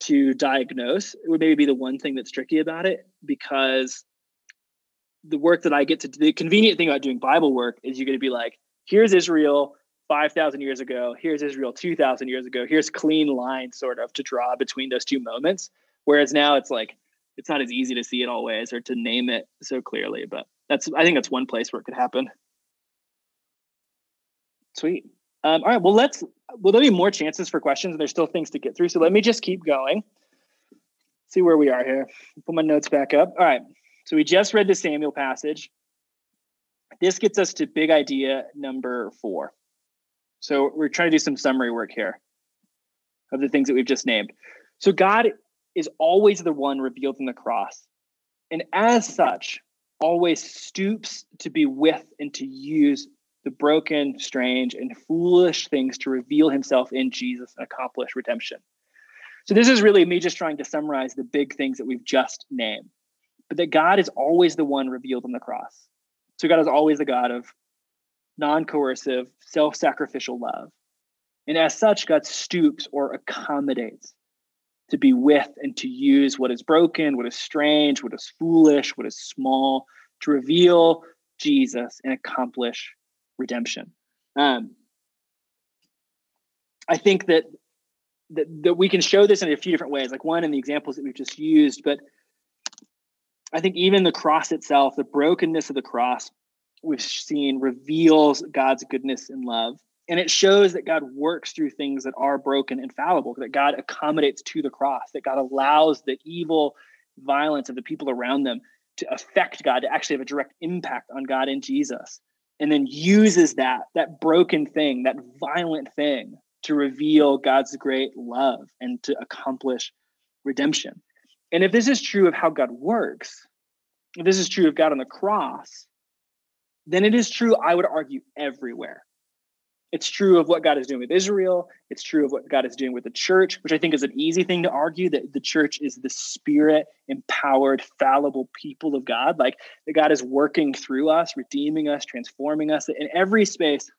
to diagnose. It would maybe be the one thing that's tricky about it because the work that I get to do, the convenient thing about doing Bible work is you're going to be like, here's Israel 5,000 years ago, here's Israel 2,000 years ago, here's clean lines sort of to draw between those two moments. Whereas now it's like, it's not as easy to see it always or to name it so clearly. But that's, I think that's one place where it could happen. Sweet. Um, all right. Well, let's, will there'll be more chances for questions? And there's still things to get through. So let me just keep going. See where we are here. Put my notes back up. All right. So we just read the Samuel passage. This gets us to big idea number four. So we're trying to do some summary work here of the things that we've just named. So God is always the one revealed in the cross. And as such, always stoops to be with and to use the broken, strange, and foolish things to reveal himself in Jesus and accomplish redemption. So, this is really me just trying to summarize the big things that we've just named but that God is always the one revealed on the cross. So God is always the God of non coercive, self sacrificial love. And as such, God stoops or accommodates to be with and to use what is broken, what is strange, what is foolish, what is small, to reveal Jesus and accomplish redemption. Um, I think that, that that we can show this in a few different ways. Like one in the examples that we've just used, but I think even the cross itself, the brokenness of the cross, we've seen reveals God's goodness and love. And it shows that God works through things that are broken and fallible, that God accommodates to the cross, that God allows the evil violence of the people around them to affect God, to actually have a direct impact on God and Jesus, and then uses that, that broken thing, that violent thing, to reveal God's great love and to accomplish redemption. And if this is true of how God works, if this is true of God on the cross, then it is true, I would argue, everywhere. It's true of what God is doing with Israel. It's true of what God is doing with the church, which I think is an easy thing to argue that the church is the spirit empowered, fallible people of God. Like that God is working through us, redeeming us, transforming us in every space.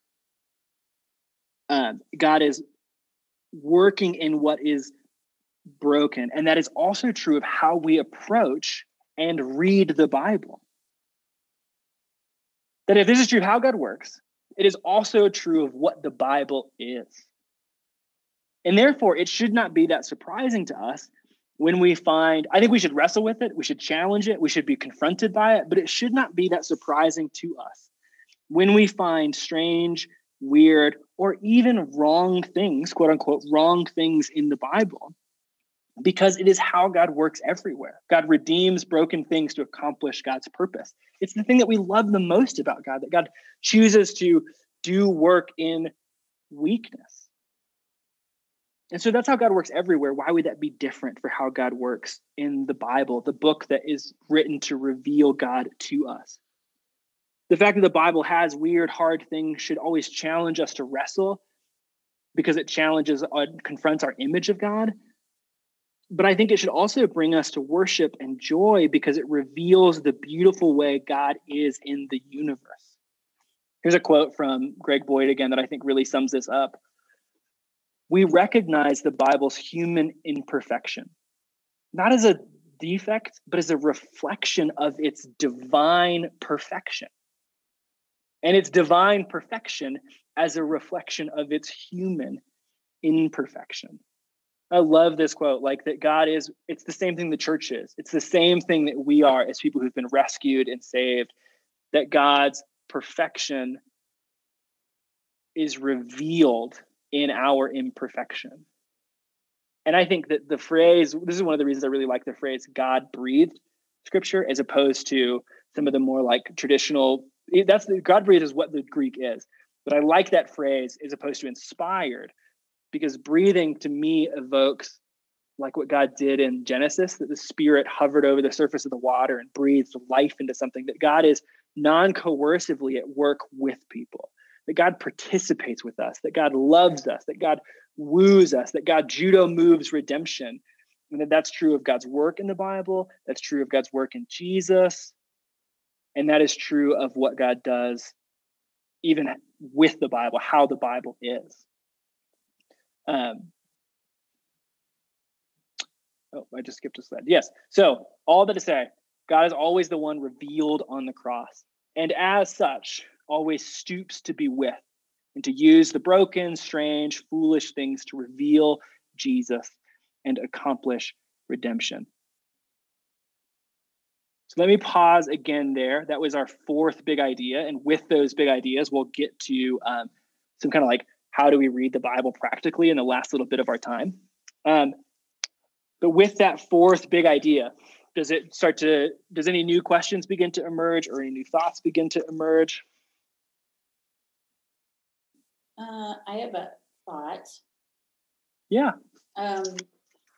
Um, God is working in what is broken. And that is also true of how we approach and read the Bible. That if this is true how God works, it is also true of what the Bible is. And therefore, it should not be that surprising to us when we find, I think we should wrestle with it, we should challenge it, we should be confronted by it, but it should not be that surprising to us when we find strange, weird, or even wrong things, quote unquote, wrong things in the Bible because it is how God works everywhere. God redeems broken things to accomplish God's purpose. It's the thing that we love the most about God, that God chooses to do work in weakness. And so that's how God works everywhere. Why would that be different for how God works in the Bible, the book that is written to reveal God to us? The fact that the Bible has weird, hard things should always challenge us to wrestle because it challenges, uh, confronts our image of God but I think it should also bring us to worship and joy because it reveals the beautiful way God is in the universe. Here's a quote from Greg Boyd again that I think really sums this up. We recognize the Bible's human imperfection, not as a defect, but as a reflection of its divine perfection. And its divine perfection as a reflection of its human imperfection. I love this quote like that God is, it's the same thing the church is. It's the same thing that we are as people who've been rescued and saved, that God's perfection is revealed in our imperfection. And I think that the phrase, this is one of the reasons I really like the phrase God breathed scripture as opposed to some of the more like traditional, that's the God breathed is what the Greek is. But I like that phrase as opposed to inspired because breathing to me evokes like what God did in Genesis, that the Spirit hovered over the surface of the water and breathed life into something, that God is non coercively at work with people, that God participates with us, that God loves us, that God woos us, that God judo moves redemption. And that that's true of God's work in the Bible, that's true of God's work in Jesus, and that is true of what God does even with the Bible, how the Bible is. Um, oh, I just skipped a slide. Yes. So, all that to say, God is always the one revealed on the cross. And as such, always stoops to be with and to use the broken, strange, foolish things to reveal Jesus and accomplish redemption. So let me pause again there. That was our fourth big idea. And with those big ideas, we'll get to um, some kind of like how do we read the Bible practically in the last little bit of our time. Um, but with that fourth big idea, does it start to, does any new questions begin to emerge or any new thoughts begin to emerge? Uh, I have a thought. Yeah. Um,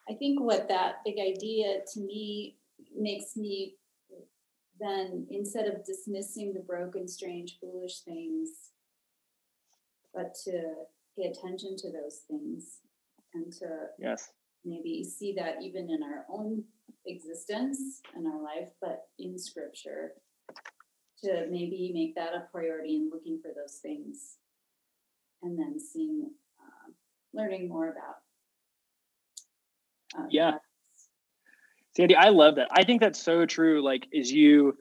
I think what that big idea to me makes me then, instead of dismissing the broken, strange, foolish things, but to pay attention to those things and to yes. maybe see that even in our own existence in our life but in scripture to maybe make that a priority in looking for those things and then seeing uh, learning more about uh, yeah. Sandy i love that. I think that's so true like as you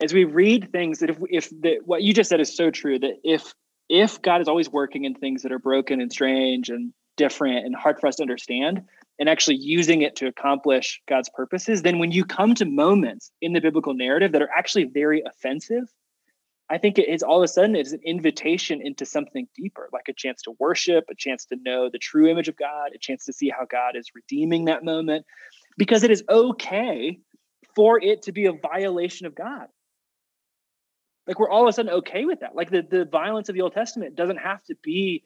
as we read things that if if the, what you just said is so true that if if God is always working in things that are broken and strange and different and hard for us to understand, and actually using it to accomplish God's purposes, then when you come to moments in the biblical narrative that are actually very offensive, I think it is all of a sudden it's an invitation into something deeper, like a chance to worship, a chance to know the true image of God, a chance to see how God is redeeming that moment, because it is okay for it to be a violation of God. Like we're all of a sudden okay with that. Like the, the violence of the Old Testament doesn't have to be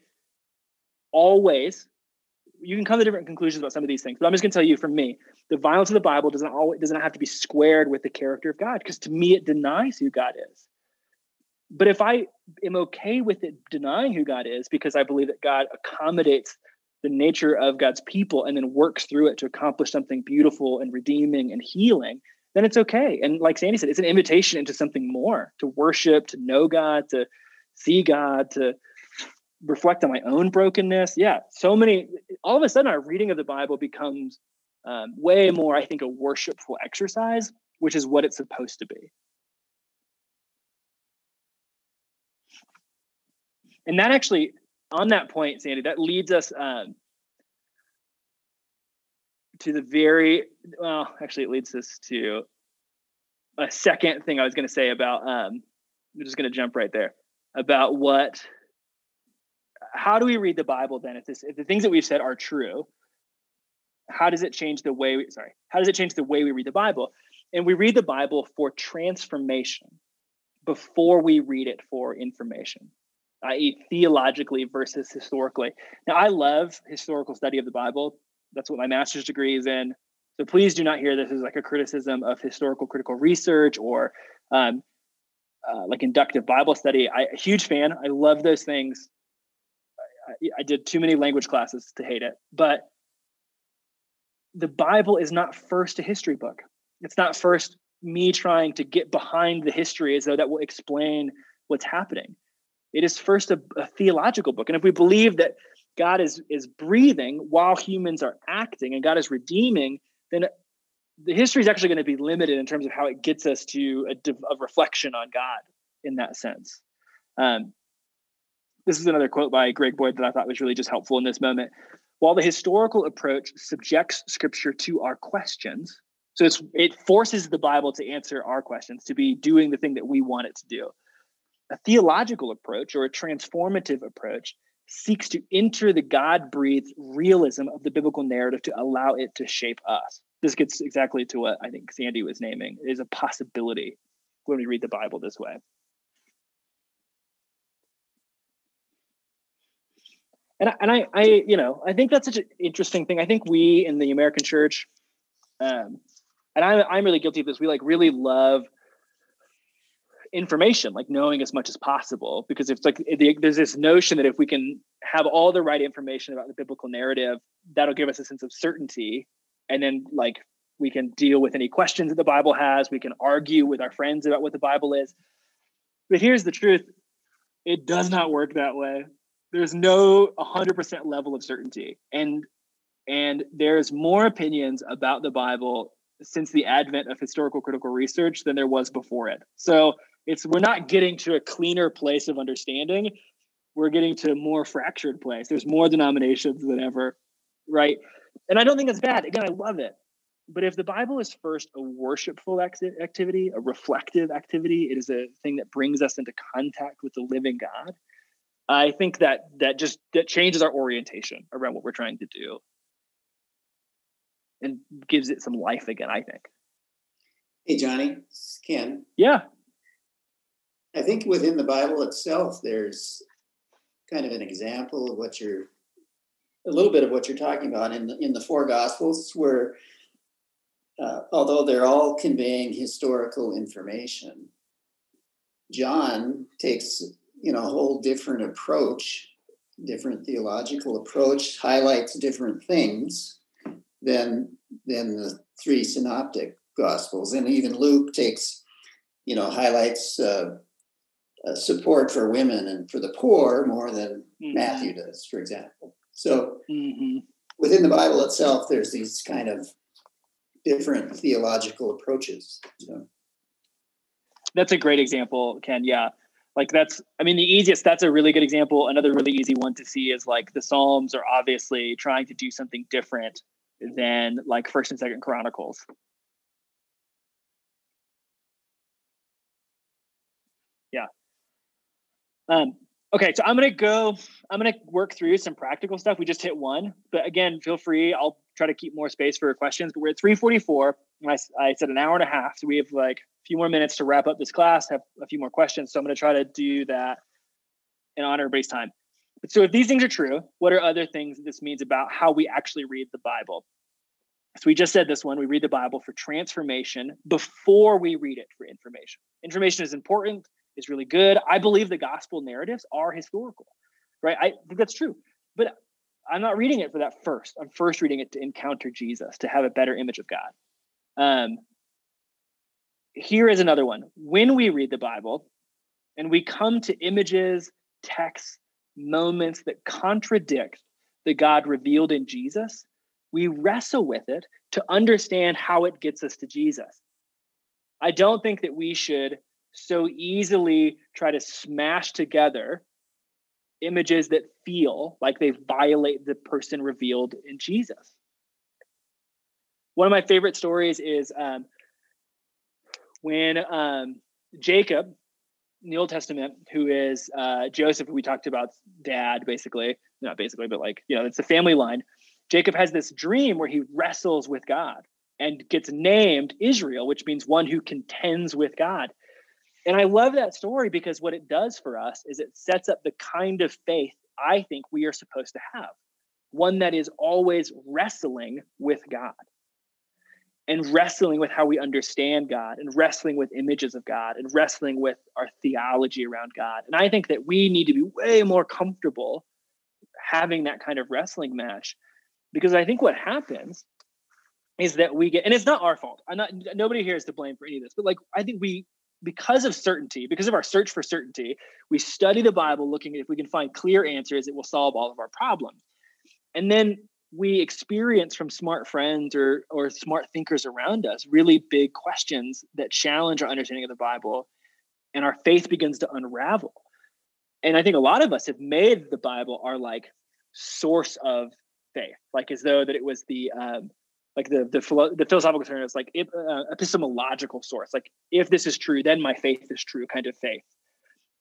always. You can come to different conclusions about some of these things, but I'm just going to tell you from me, the violence of the Bible doesn't always doesn't have to be squared with the character of God, because to me it denies who God is. But if I am okay with it denying who God is because I believe that God accommodates the nature of God's people and then works through it to accomplish something beautiful and redeeming and healing, then it's okay. And like Sandy said, it's an invitation into something more to worship, to know God, to see God, to reflect on my own brokenness. Yeah, so many, all of a sudden, our reading of the Bible becomes um, way more, I think, a worshipful exercise, which is what it's supposed to be. and that actually on that point sandy that leads us um, to the very well actually it leads us to a second thing i was going to say about um, i'm just going to jump right there about what how do we read the bible then if this if the things that we've said are true how does it change the way we sorry how does it change the way we read the bible and we read the bible for transformation before we read it for information i.e., theologically versus historically. Now, I love historical study of the Bible. That's what my master's degree is in. So please do not hear this as like a criticism of historical critical research or um, uh, like inductive Bible study. I a huge fan. I love those things. I, I did too many language classes to hate it, but the Bible is not first a history book. It's not first me trying to get behind the history as though that will explain what's happening. It is first a, a theological book. And if we believe that God is is breathing while humans are acting and God is redeeming, then the history is actually going to be limited in terms of how it gets us to a, a reflection on God in that sense. Um, this is another quote by Greg Boyd that I thought was really just helpful in this moment. While the historical approach subjects Scripture to our questions, so it forces the Bible to answer our questions, to be doing the thing that we want it to do. A theological approach or a transformative approach seeks to enter the God breathed realism of the biblical narrative to allow it to shape us. This gets exactly to what I think Sandy was naming is a possibility when we read the Bible this way. And I, and I, I you know, I think that's such an interesting thing. I think we in the American church, um, and I'm, I'm really guilty of this. We like really love information, like knowing as much as possible. Because it's like there's this notion that if we can have all the right information about the biblical narrative, that'll give us a sense of certainty. And then, like, we can deal with any questions that the Bible has. We can argue with our friends about what the Bible is. But here's the truth it does not work that way. There's no 100% level of certainty. And and there's more opinions about the Bible since the advent of historical critical research than there was before it. So it's we're not getting to a cleaner place of understanding. We're getting to a more fractured place. There's more denominations than ever right? And i don't think that's bad. Again i love it. But if the bible is first a worshipful activity a reflective activity it is a thing that brings us into contact with the living god i think that that just that changes our orientation around what we're trying to do and gives it some life again i think. Hey johnny ken. Yeah I think within the Bible itself, there's kind of an example of what you're, a little bit of what you're talking about in the, in the four Gospels, where uh, although they're all conveying historical information, John takes you know a whole different approach, different theological approach, highlights different things than than the three synoptic gospels, and even Luke takes you know highlights. Uh, uh, support for women and for the poor more than mm-hmm. Matthew does, for example. So mm-hmm. within the Bible itself, there's these kind of different theological approaches. So. That's a great example, Ken. Yeah. Like that's, I mean, the easiest, that's a really good example. Another really easy one to see is like the Psalms are obviously trying to do something different than like First and Second Chronicles. Yeah Um, okay, so I'm gonna go. I'm gonna work through some practical stuff. We just hit one, but again, feel free. I'll try to keep more space for questions. But we're at 3:44, and I, I said an hour and a half, so we have like a few more minutes to wrap up this class. Have a few more questions, so I'm gonna try to do that and honor everybody's time. But so, if these things are true, what are other things this means about how we actually read the Bible? So we just said this one. We read the Bible for transformation before we read it for information. Information is important is really good. I believe the gospel narratives are historical, right? I think that's true. But I'm not reading it for that first. I'm first reading it to encounter Jesus, to have a better image of God. Um, here is another one. When we read the Bible and we come to images, texts, moments that contradict the God revealed in Jesus, we wrestle with it to understand how it gets us to Jesus. I don't think that we should so easily try to smash together images that feel like they violate the person revealed in Jesus. One of my favorite stories is um, when um, Jacob, in the Old Testament, who is uh, Joseph, who we talked about, dad, basically, not basically, but like, you know, it's a family line. Jacob has this dream where he wrestles with God and gets named Israel, which means one who contends with God. And I love that story because what it does for us is it sets up the kind of faith I think we are supposed to have one that is always wrestling with God and wrestling with how we understand God and wrestling with images of God and wrestling with our theology around God. And I think that we need to be way more comfortable having that kind of wrestling match because I think what happens is that we get and it's not our fault. I'm not nobody here is to blame for any of this, but like I think we because of certainty, because of our search for certainty, we study the Bible looking if we can find clear answers, it will solve all of our problems. And then we experience from smart friends or or smart thinkers around us really big questions that challenge our understanding of the Bible, and our faith begins to unravel. And I think a lot of us have made the Bible our like source of faith, like as though that it was the um, like the the, philo- the philosophical term is like uh, epistemological source. Like if this is true then my faith is true kind of faith.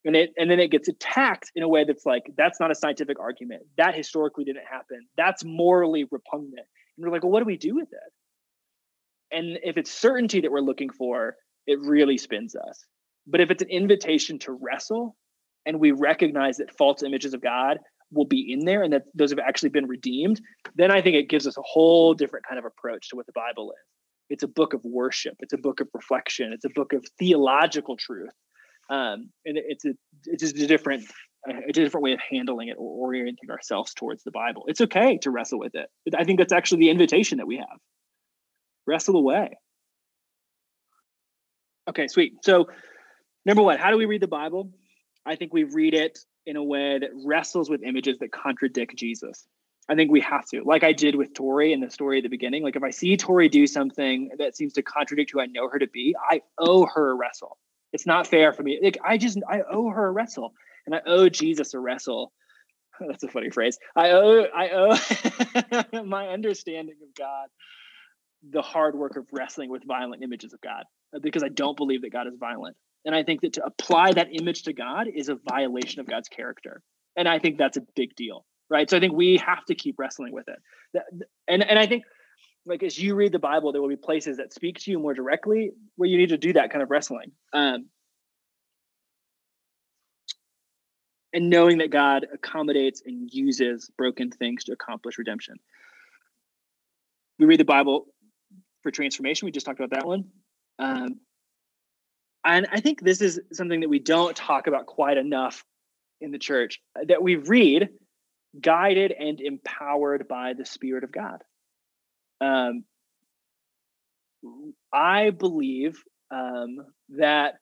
And it and then it gets attacked in a way that's like that's not a scientific argument. That historically didn't happen. That's morally repugnant. And we're like well what do we do with it? And if it's certainty that we're looking for it really spins us. But if it's an invitation to wrestle and we recognize that false images of god will be in there and that those have actually been redeemed, then I think it gives us a whole different kind of approach to what the Bible is. It's a book of worship. It's a book of reflection. It's a book of theological truth, um, and it's a it's just a different it's a different way of handling it or orienting ourselves towards the Bible. It's okay to wrestle with it. I think that's actually the invitation that we have. Wrestle away. Okay, sweet. So, number one, how do we read the Bible? I think we read it in a way that wrestles with images that contradict Jesus. I think we have to, like I did with Tori in the story at the beginning. Like if I see Tori do something that seems to contradict who I know her to be, I owe her a wrestle. It's not fair for me. Like I just I owe her a wrestle, and I owe Jesus a wrestle. That's a funny phrase. I owe I owe my understanding of God the hard work of wrestling with violent images of God because I don't believe that God is violent. And I think that to apply that image to God is a violation of God's character. And I think that's a big deal, right? So I think we have to keep wrestling with it. And and I think like as you read the Bible, there will be places that speak to you more directly where you need to do that kind of wrestling. Um, and knowing that God accommodates and uses broken things to accomplish redemption. We read the Bible for transformation. We just talked about that one. Um, and I think this is something that we don't talk about quite enough in the church that we read guided and empowered by the Spirit of God. Um, I believe um, that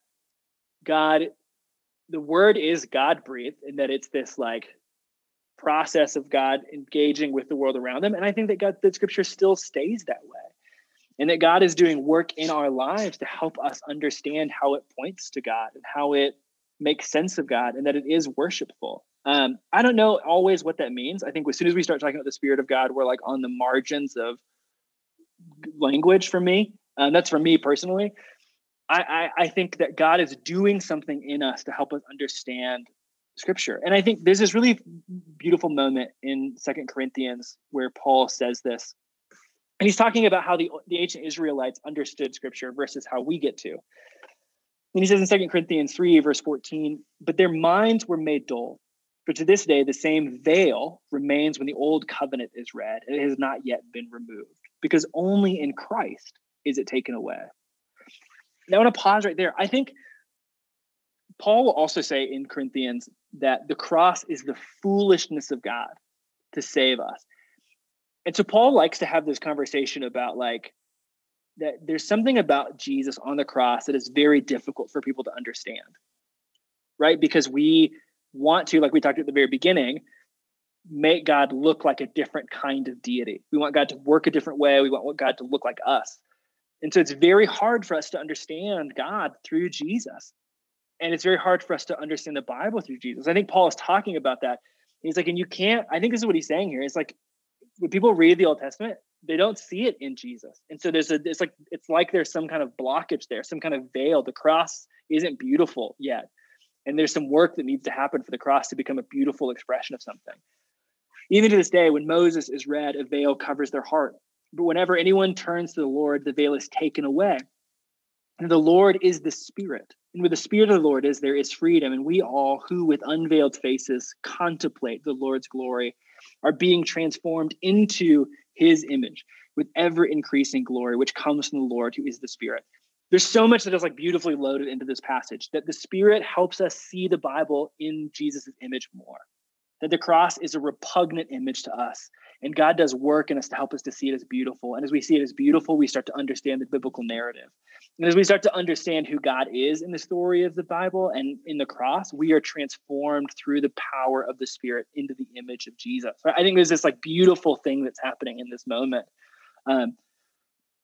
God, the word is God breathed, and that it's this like process of God engaging with the world around them. And I think that God, the scripture still stays that way and that God is doing work in our lives to help us understand how it points to God and how it makes sense of God and that it is worshipful. Um, I don't know always what that means. I think as soon as we start talking about the Spirit of God, we're like on the margins of language for me. Um, that's for me personally. I, I, I think that God is doing something in us to help us understand scripture. And I think there's this really beautiful moment in Second Corinthians where Paul says this. And he's talking about how the, the ancient Israelites understood scripture versus how we get to. And he says in Second Corinthians 3, verse 14, but their minds were made dull. For to this day, the same veil remains when the old covenant is read, and it has not yet been removed, because only in Christ is it taken away. Now, I want to pause right there. I think Paul will also say in Corinthians that the cross is the foolishness of God to save us. And so Paul likes to have this conversation about like that there's something about Jesus on the cross that is very difficult for people to understand. Right? Because we want to, like we talked at the very beginning, make God look like a different kind of deity. We want God to work a different way. We want God to look like us. And so it's very hard for us to understand God through Jesus and it's very hard for us to understand the Bible through Jesus. I think Paul is talking about that. He's like, and you can't. I think this is what he's saying here. It's like when people read the Old Testament, they don't see it in Jesus, and so there's a. It's like it's like there's some kind of blockage there, some kind of veil. The cross isn't beautiful yet, and there's some work that needs to happen for the cross to become a beautiful expression of something. Even to this day, when Moses is read, a veil covers their heart. But whenever anyone turns to the Lord, the veil is taken away. And the Lord is the Spirit. And where the Spirit of the Lord is, there is freedom. And we all who with unveiled faces contemplate the Lord's glory are being transformed into his image with ever increasing glory, which comes from the Lord who is the Spirit. There's so much that is like beautifully loaded into this passage that the Spirit helps us see the Bible in Jesus' image more. That the cross is a repugnant image to us. And God does work in us to help us to see it as beautiful. And as we see it as beautiful, we start to understand the biblical narrative. And as we start to understand who God is in the story of the Bible and in the cross, we are transformed through the power of the Spirit into the image of Jesus. I think there's this like beautiful thing that's happening in this moment. Um,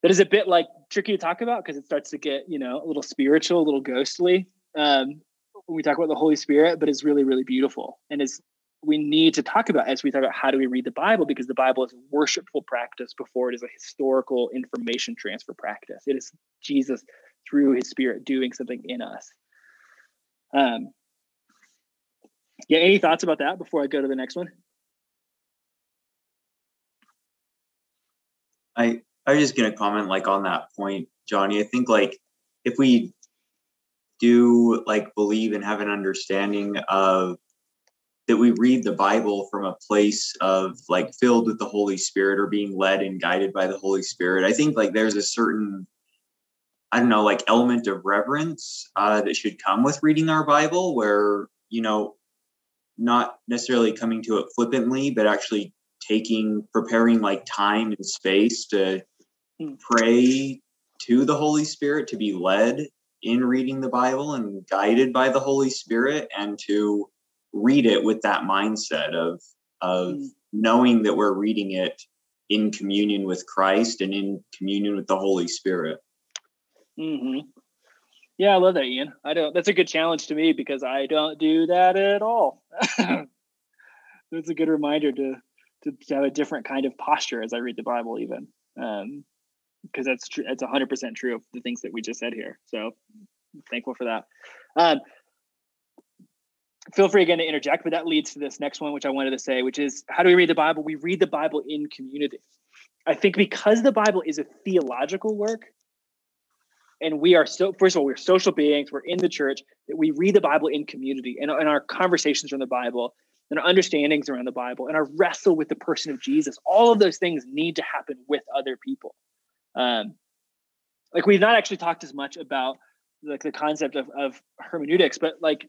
that is a bit like tricky to talk about because it starts to get you know a little spiritual, a little ghostly um, when we talk about the Holy Spirit, but it's really really beautiful and is we need to talk about as we talk about how do we read the Bible because the Bible is worshipful practice before it is a historical information transfer practice. It is Jesus through his spirit doing something in us. Um, yeah, any thoughts about that before I go to the next one? I I was just gonna comment like on that point, Johnny. I think like if we do like believe and have an understanding of that we read the Bible from a place of like filled with the Holy Spirit or being led and guided by the Holy Spirit. I think like there's a certain, I don't know, like element of reverence uh, that should come with reading our Bible where, you know, not necessarily coming to it flippantly, but actually taking, preparing like time and space to hmm. pray to the Holy Spirit, to be led in reading the Bible and guided by the Holy Spirit and to read it with that mindset of of mm. knowing that we're reading it in communion with Christ and in communion with the Holy Spirit. Mm-hmm. Yeah, I love that, Ian. I don't. That's a good challenge to me because I don't do that at all. that's a good reminder to, to, to have a different kind of posture as I read the Bible, even um, because that's true. That's hundred percent true of the things that we just said here. So thankful for that. Um, feel free again to interject, but that leads to this next one, which I wanted to say, which is how do we read the Bible? We read the Bible in community. I think because the Bible is a theological work, and we are so first of all, we're social beings, we're in the church, that we read the Bible in community and, and our conversations around the Bible and our understandings around the Bible and our wrestle with the person of Jesus. All of those things need to happen with other people. Um, like we've not actually talked as much about like the concept of, of hermeneutics, but like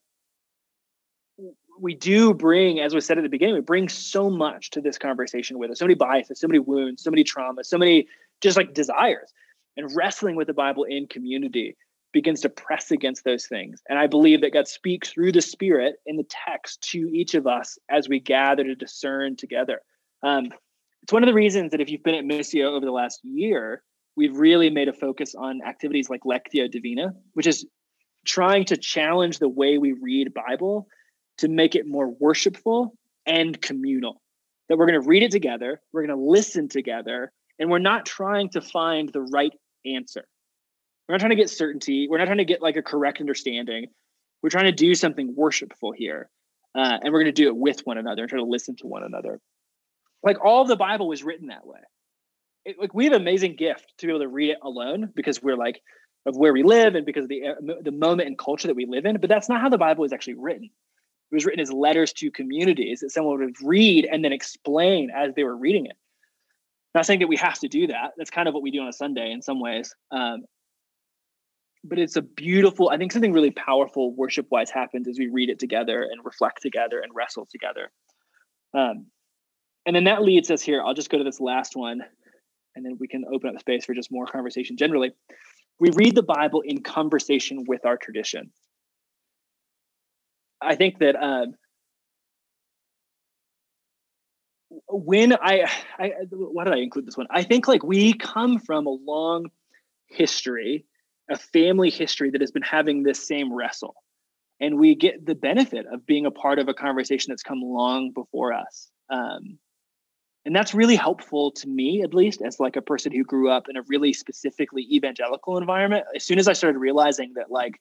we do bring, as was said at the beginning, we bring so much to this conversation with us, so many biases, so many wounds, so many traumas, so many just like desires. And wrestling with the Bible in community begins to press against those things. And I believe that God speaks through the Spirit in the text to each of us as we gather to discern together. Um, it's one of the reasons that if you've been at Missio over the last year, we've really made a focus on activities like Lectio Divina, which is trying to challenge the way we read Bible to make it more worshipful and communal. That we're going to read it together, we're going to listen together, and we're not trying to find the right answer. We're not trying to get certainty. We're not trying to get like a correct understanding. We're trying to do something worshipful here. uh, and we're going to do it with one another and try to listen to one another. Like all the Bible was written that way. It, like we have an amazing gift to be able to read it alone because we're like of where we live and because of the the moment and culture that we live in. But that's not how the Bible was actually written. Was written as letters to communities that someone would read and then explain as they were reading it. Not saying that we have to do that. That's kind of what we do on a Sunday in some ways. Um, but it's a beautiful, I think something really powerful worship wise happens as we read it together and reflect together and wrestle together. Um, and then that leads us here. I'll just go to this last one and then we can open up space for just more conversation generally. We read the Bible in conversation with our tradition. I think that um, when I, I, why did I include this one? I think like we come from a long history, a family history that has been having this same wrestle. And we get the benefit of being a part of a conversation that's come long before us. Um, and that's really helpful to me at least as like a person who grew up in a really specifically evangelical environment as soon as i started realizing that like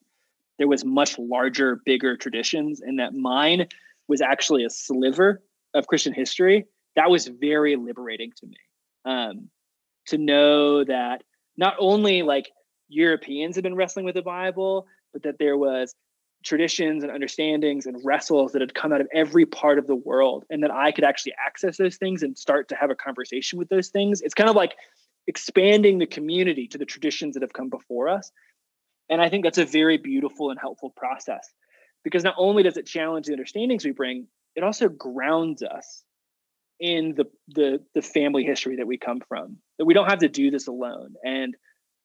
there was much larger bigger traditions and that mine was actually a sliver of christian history that was very liberating to me um, to know that not only like europeans had been wrestling with the bible but that there was traditions and understandings and wrestles that had come out of every part of the world and that I could actually access those things and start to have a conversation with those things. It's kind of like expanding the community to the traditions that have come before us. And I think that's a very beautiful and helpful process because not only does it challenge the understandings we bring, it also grounds us in the the the family history that we come from. That we don't have to do this alone. And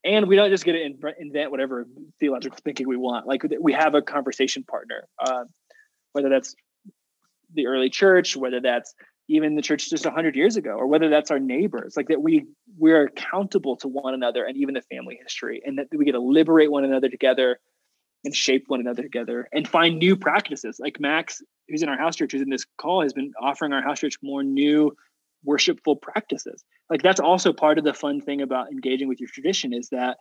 and we don't just get to invent whatever theological thinking we want. Like we have a conversation partner, uh, whether that's the early church, whether that's even the church just 100 years ago or whether that's our neighbors like that we we're accountable to one another and even the family history and that we get to liberate one another together and shape one another together and find new practices like max who's in our house church who's in this call has been offering our house church more new worshipful practices. Like that's also part of the fun thing about engaging with your tradition is that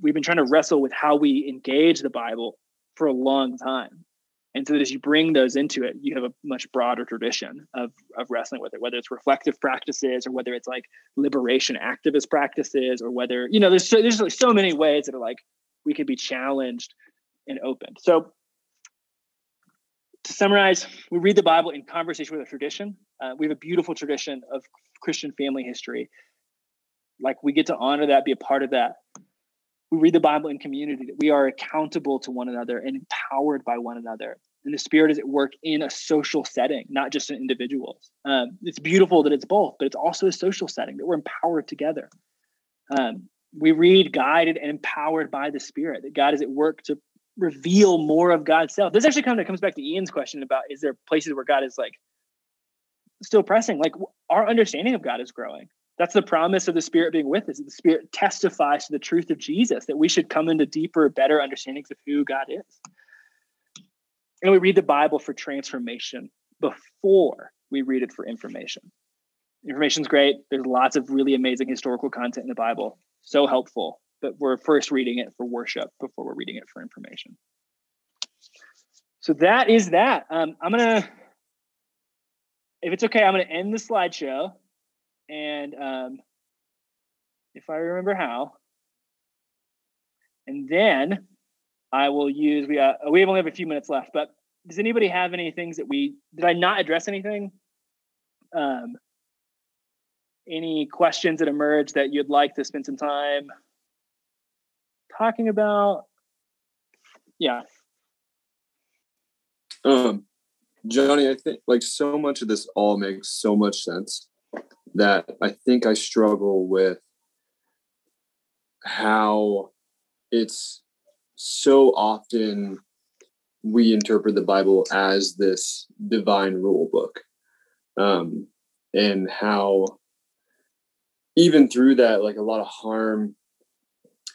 we've been trying to wrestle with how we engage the Bible for a long time. And so that as you bring those into it, you have a much broader tradition of, of wrestling with it, whether it's reflective practices or whether it's like liberation activist practices or whether, you know, there's so, there's like so many ways that are like we could be challenged and opened. So to summarize, we read the Bible in conversation with a tradition. Uh, we have a beautiful tradition of Christian family history. Like we get to honor that, be a part of that. We read the Bible in community, that we are accountable to one another and empowered by one another. And the Spirit is at work in a social setting, not just in individuals. Um, it's beautiful that it's both, but it's also a social setting that we're empowered together. Um, we read guided and empowered by the Spirit, that God is at work to reveal more of God's self. This actually kind of comes back to Ian's question about is there places where God is like still pressing? Like our understanding of God is growing. That's the promise of the Spirit being with us. The Spirit testifies to the truth of Jesus that we should come into deeper, better understandings of who God is. And we read the Bible for transformation before we read it for information. Information's great. There's lots of really amazing historical content in the Bible. So helpful but we're first reading it for worship before we're reading it for information. So that is that. Um, I'm gonna, if it's okay, I'm gonna end the slideshow, and um, if I remember how, and then I will use. We uh, we only have a few minutes left, but does anybody have any things that we did I not address anything? Um, any questions that emerge that you'd like to spend some time talking about? Yeah. Um, Johnny, I think like so much of this all makes so much sense that I think I struggle with how it's so often we interpret the Bible as this divine rule book. Um, and how even through that, like a lot of harm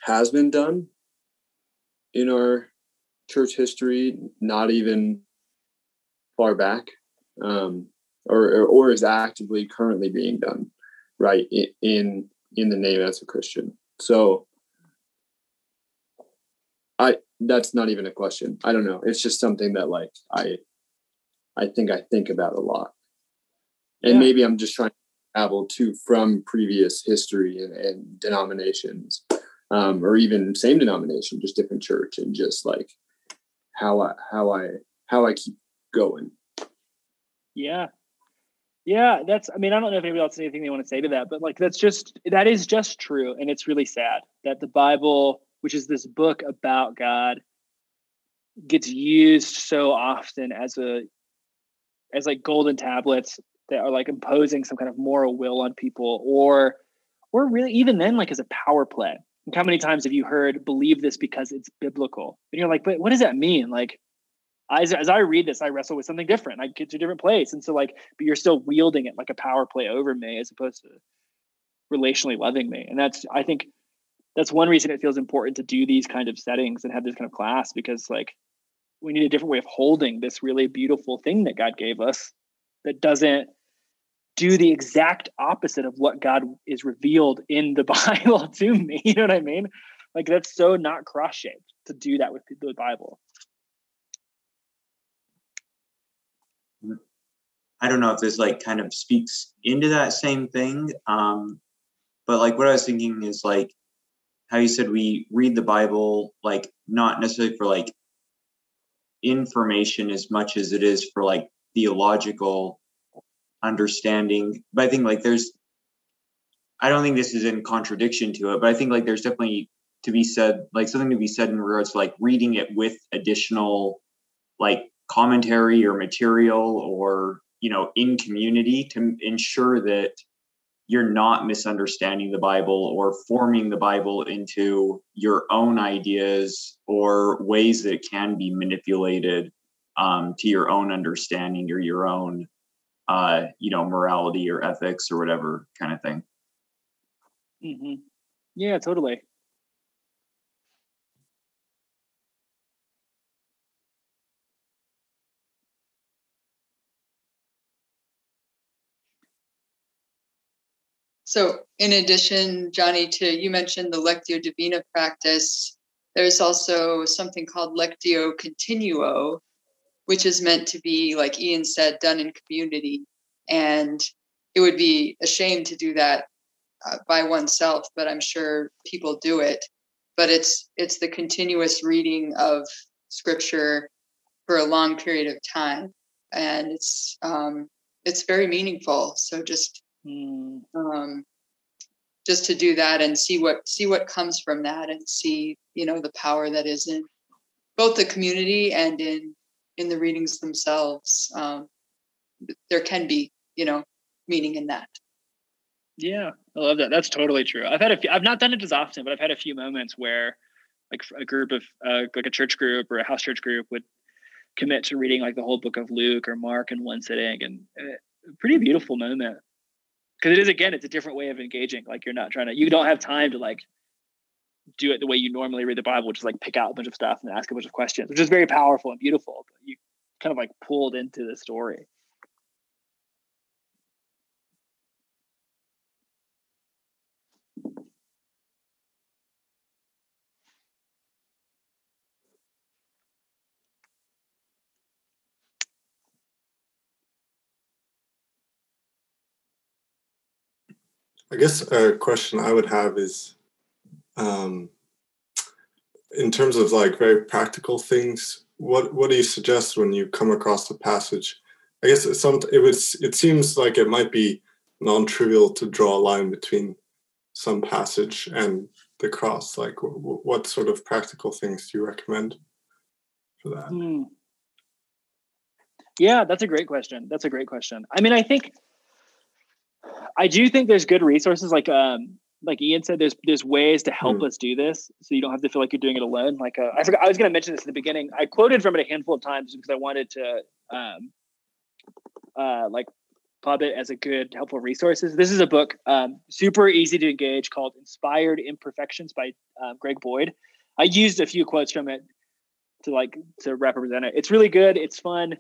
has been done in our church history, not even far back, um, or, or, is actively currently being done, right in in the name as a Christian. So, I that's not even a question. I don't know. It's just something that like I I think I think about a lot. And yeah. maybe I'm just trying to travel to from previous history and, and denominations, um, or even same denomination, just different church, and just like how I how I how I keep going. Yeah. Yeah, that's I mean, I don't know if anybody else has anything they want to say to that, but like that's just that is just true. And it's really sad that the Bible, which is this book about God, gets used so often as a as like golden tablets that are like imposing some kind of moral will on people or or really even then like as a power play like how many times have you heard believe this because it's biblical and you're like but what does that mean? Like as, as i read this i wrestle with something different. I get to a different place and so like but you're still wielding it like a power play over me as opposed to relationally loving me and that's i think that's one reason it feels important to do these kind of settings and have this kind of class because like we need a different way of holding this really beautiful thing that god gave us that doesn't do the exact opposite of what God is revealed in the Bible to me. You know what I mean? Like that's so not cross shaped to do that with the Bible. I don't know if this like kind of speaks into that same thing. Um, but like what I was thinking is like how you said we read the Bible like not necessarily for like information as much as it is for like theological understanding. But I think like there's, I don't think this is in contradiction to it, but I think like there's definitely to be said, like something to be said in regards to like reading it with additional like commentary or material or, you know, in community to ensure that you're not misunderstanding the Bible or forming the Bible into your own ideas or ways that can be manipulated um, to your own understanding or your own uh, you know, morality or ethics or whatever kind of thing. Mm-hmm. Yeah, totally. So, in addition, Johnny, to you mentioned the Lectio Divina practice, there's also something called Lectio Continua, which is meant to be, like Ian said, done in community. And it would be a shame to do that uh, by oneself, but I'm sure people do it. But it's it's the continuous reading of scripture for a long period of time, and it's um, it's very meaningful. So just mm. um, just to do that and see what see what comes from that, and see you know the power that is in both the community and in in the readings themselves. Um, there can be, you know, meaning in that. Yeah, I love that. That's totally true. I've had a few, I've not done it as often, but I've had a few moments where like a group of uh, like a church group or a house church group would commit to reading like the whole book of Luke or Mark in one sitting and uh, pretty beautiful moment. Cause it is, again, it's a different way of engaging. Like you're not trying to, you don't have time to like do it the way you normally read the Bible, which is like pick out a bunch of stuff and ask a bunch of questions, which is very powerful and beautiful. But you kind of like pulled into the story. I guess a question I would have is um, in terms of like very practical things, what what do you suggest when you come across a passage? I guess it some it was it seems like it might be non-trivial to draw a line between some passage and the cross. Like, w- what sort of practical things do you recommend for that? Mm. Yeah, that's a great question. That's a great question. I mean, I think I do think there's good resources like um like Ian said, there's there's ways to help mm. us do this, so you don't have to feel like you're doing it alone. Like uh, I forgot, I was going to mention this in the beginning. I quoted from it a handful of times because I wanted to, um, uh, like pub it as a good helpful resources. This is a book, um, super easy to engage, called "Inspired Imperfections" by uh, Greg Boyd. I used a few quotes from it to like to represent it. It's really good. It's fun.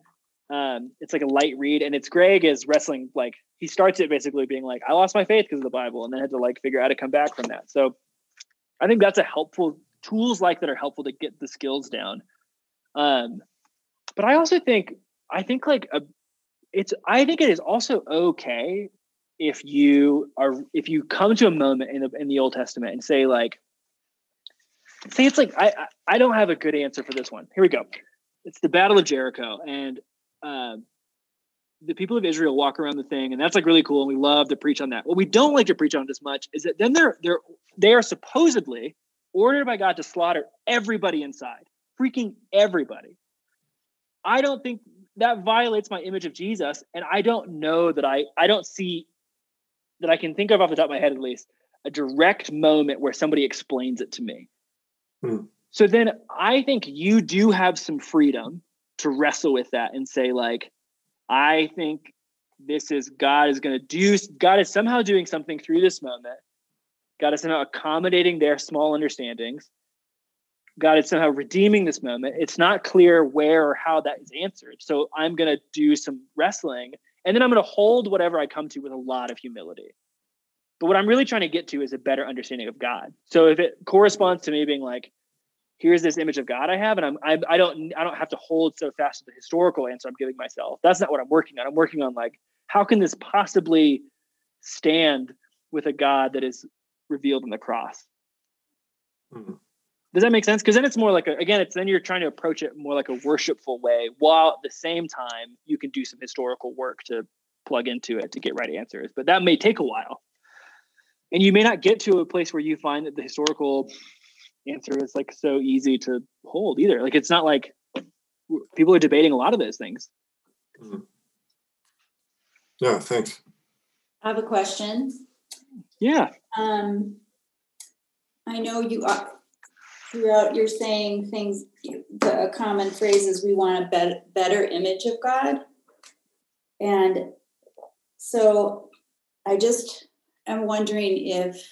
Um, it's like a light read, and it's Greg is wrestling like he starts it basically being like, I lost my faith because of the Bible, and then had to like figure out how to come back from that. So I think that's a helpful tools like that are helpful to get the skills down. Um, but I also think I think like a, it's I think it is also okay if you are if you come to a moment in the in the Old Testament and say like say it's like I I don't have a good answer for this one. Here we go. It's the Battle of Jericho, and uh, the people of Israel walk around the thing, and that's like really cool, and we love to preach on that. What we don't like to preach on as much is that then they're they're they are supposedly ordered by God to slaughter everybody inside, freaking everybody. I don't think that violates my image of Jesus, and I don't know that I I don't see that I can think of off the top of my head at least a direct moment where somebody explains it to me. Hmm. So then I think you do have some freedom to wrestle with that and say like I think this is God is going to do God is somehow doing something through this moment. God is somehow accommodating their small understandings. God is somehow redeeming this moment. It's not clear where or how that is answered. So I'm going to do some wrestling and then I'm going to hold whatever I come to with a lot of humility. But what I'm really trying to get to is a better understanding of God. So if it corresponds to me being like, here's this image of God I have, and I'm I, I don't I don't have to hold so fast to the historical answer I'm giving myself. That's not what I'm working on. I'm working on like how can this possibly stand with a God that is revealed in the cross? Mm-hmm. Does that make sense? Because then it's more like a, again, it's then you're trying to approach it more like a worshipful way, while at the same time you can do some historical work to plug into it to get right answers. But that may take a while, and you may not get to a place where you find that the historical answer is like so easy to hold either. Like it's not like people are debating a lot of those things. Mm-hmm. Yeah, thanks. I have a question. Yeah. Um, I know you are throughout you're saying things the common phrase is we want a better, better image of god and so i just am wondering if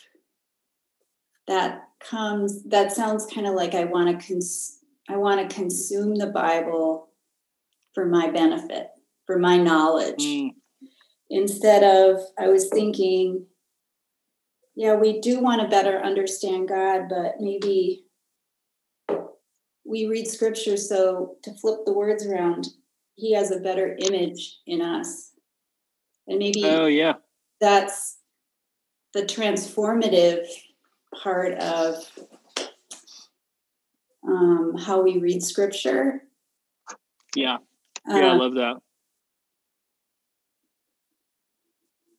that comes that sounds kind of like i want to cons- i want to consume the bible for my benefit for my knowledge. Mm. instead of i was thinking yeah we do want to better understand god but maybe we read scripture so to flip the words around he has a better image in us. And maybe oh yeah. that's the transformative part of um, how we read scripture yeah yeah uh, i love that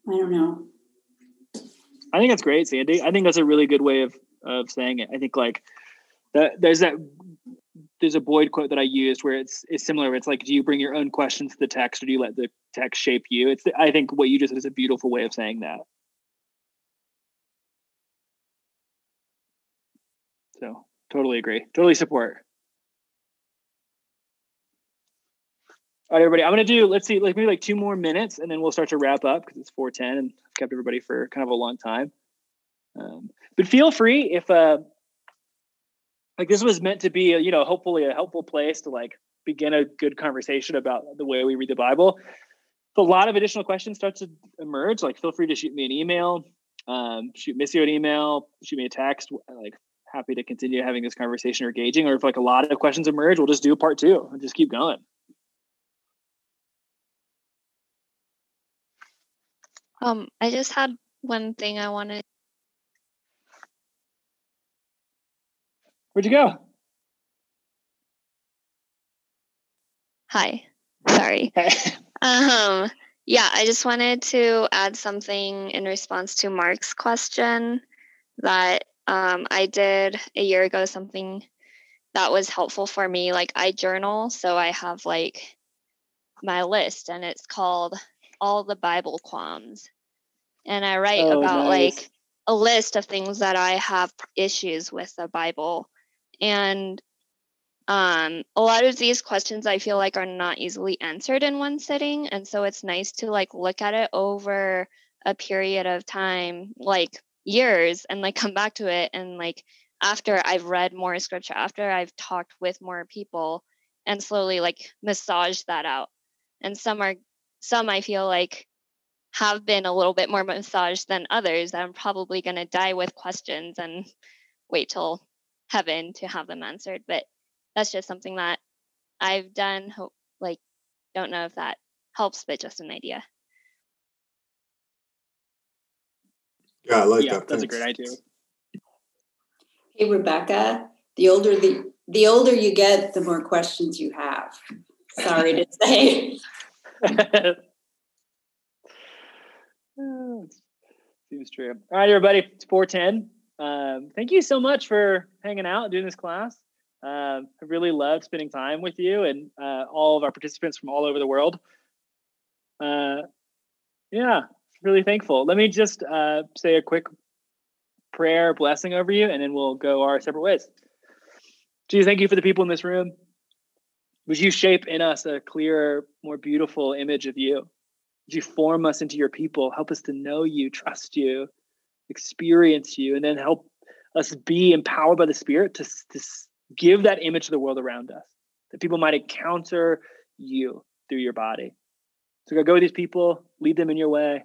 i don't know i think that's great sandy i think that's a really good way of of saying it i think like that there's that there's a Boyd quote that I used where it's it's similar. It's like, do you bring your own questions to the text, or do you let the text shape you? It's I think what you just said is a beautiful way of saying that. So totally agree. Totally support. All right, everybody. I'm gonna do. Let's see, like maybe like two more minutes, and then we'll start to wrap up because it's 4:10 and I've kept everybody for kind of a long time. Um, but feel free if uh, like this was meant to be a, you know hopefully a helpful place to like begin a good conversation about the way we read the bible if a lot of additional questions start to emerge like feel free to shoot me an email um, shoot missy an email shoot me a text like happy to continue having this conversation or gauging, or if like a lot of questions emerge we'll just do part two and just keep going um i just had one thing i wanted Where'd you go? Hi. Sorry. Hey. um yeah, I just wanted to add something in response to Mark's question that um, I did a year ago something that was helpful for me. Like I journal, so I have like my list and it's called All the Bible Qualms. And I write oh, about nice. like a list of things that I have issues with the Bible and um, a lot of these questions I feel like are not easily answered in one sitting. And so it's nice to like look at it over a period of time, like years, and like come back to it. And like after I've read more scripture, after I've talked with more people, and slowly like massage that out. And some are, some I feel like have been a little bit more massaged than others. that I'm probably going to die with questions and wait till heaven to have them answered. But that's just something that I've done, hope, like don't know if that helps, but just an idea. Yeah, I like yeah, that. That's Thanks. a great idea. Hey Rebecca, the older the the older you get, the more questions you have. Sorry to say. Seems true. All right, everybody, it's 410. Um, thank you so much for hanging out and doing this class. Um, I really loved spending time with you and uh, all of our participants from all over the world. Uh, yeah, really thankful. Let me just uh, say a quick prayer blessing over you, and then we'll go our separate ways. Jesus, thank you for the people in this room. Would you shape in us a clearer, more beautiful image of you? Would you form us into your people? Help us to know you, trust you, experience you, and then help us be empowered by the Spirit to, to give that image to the world around us, that people might encounter you through your body. So go, go with these people, lead them in your way.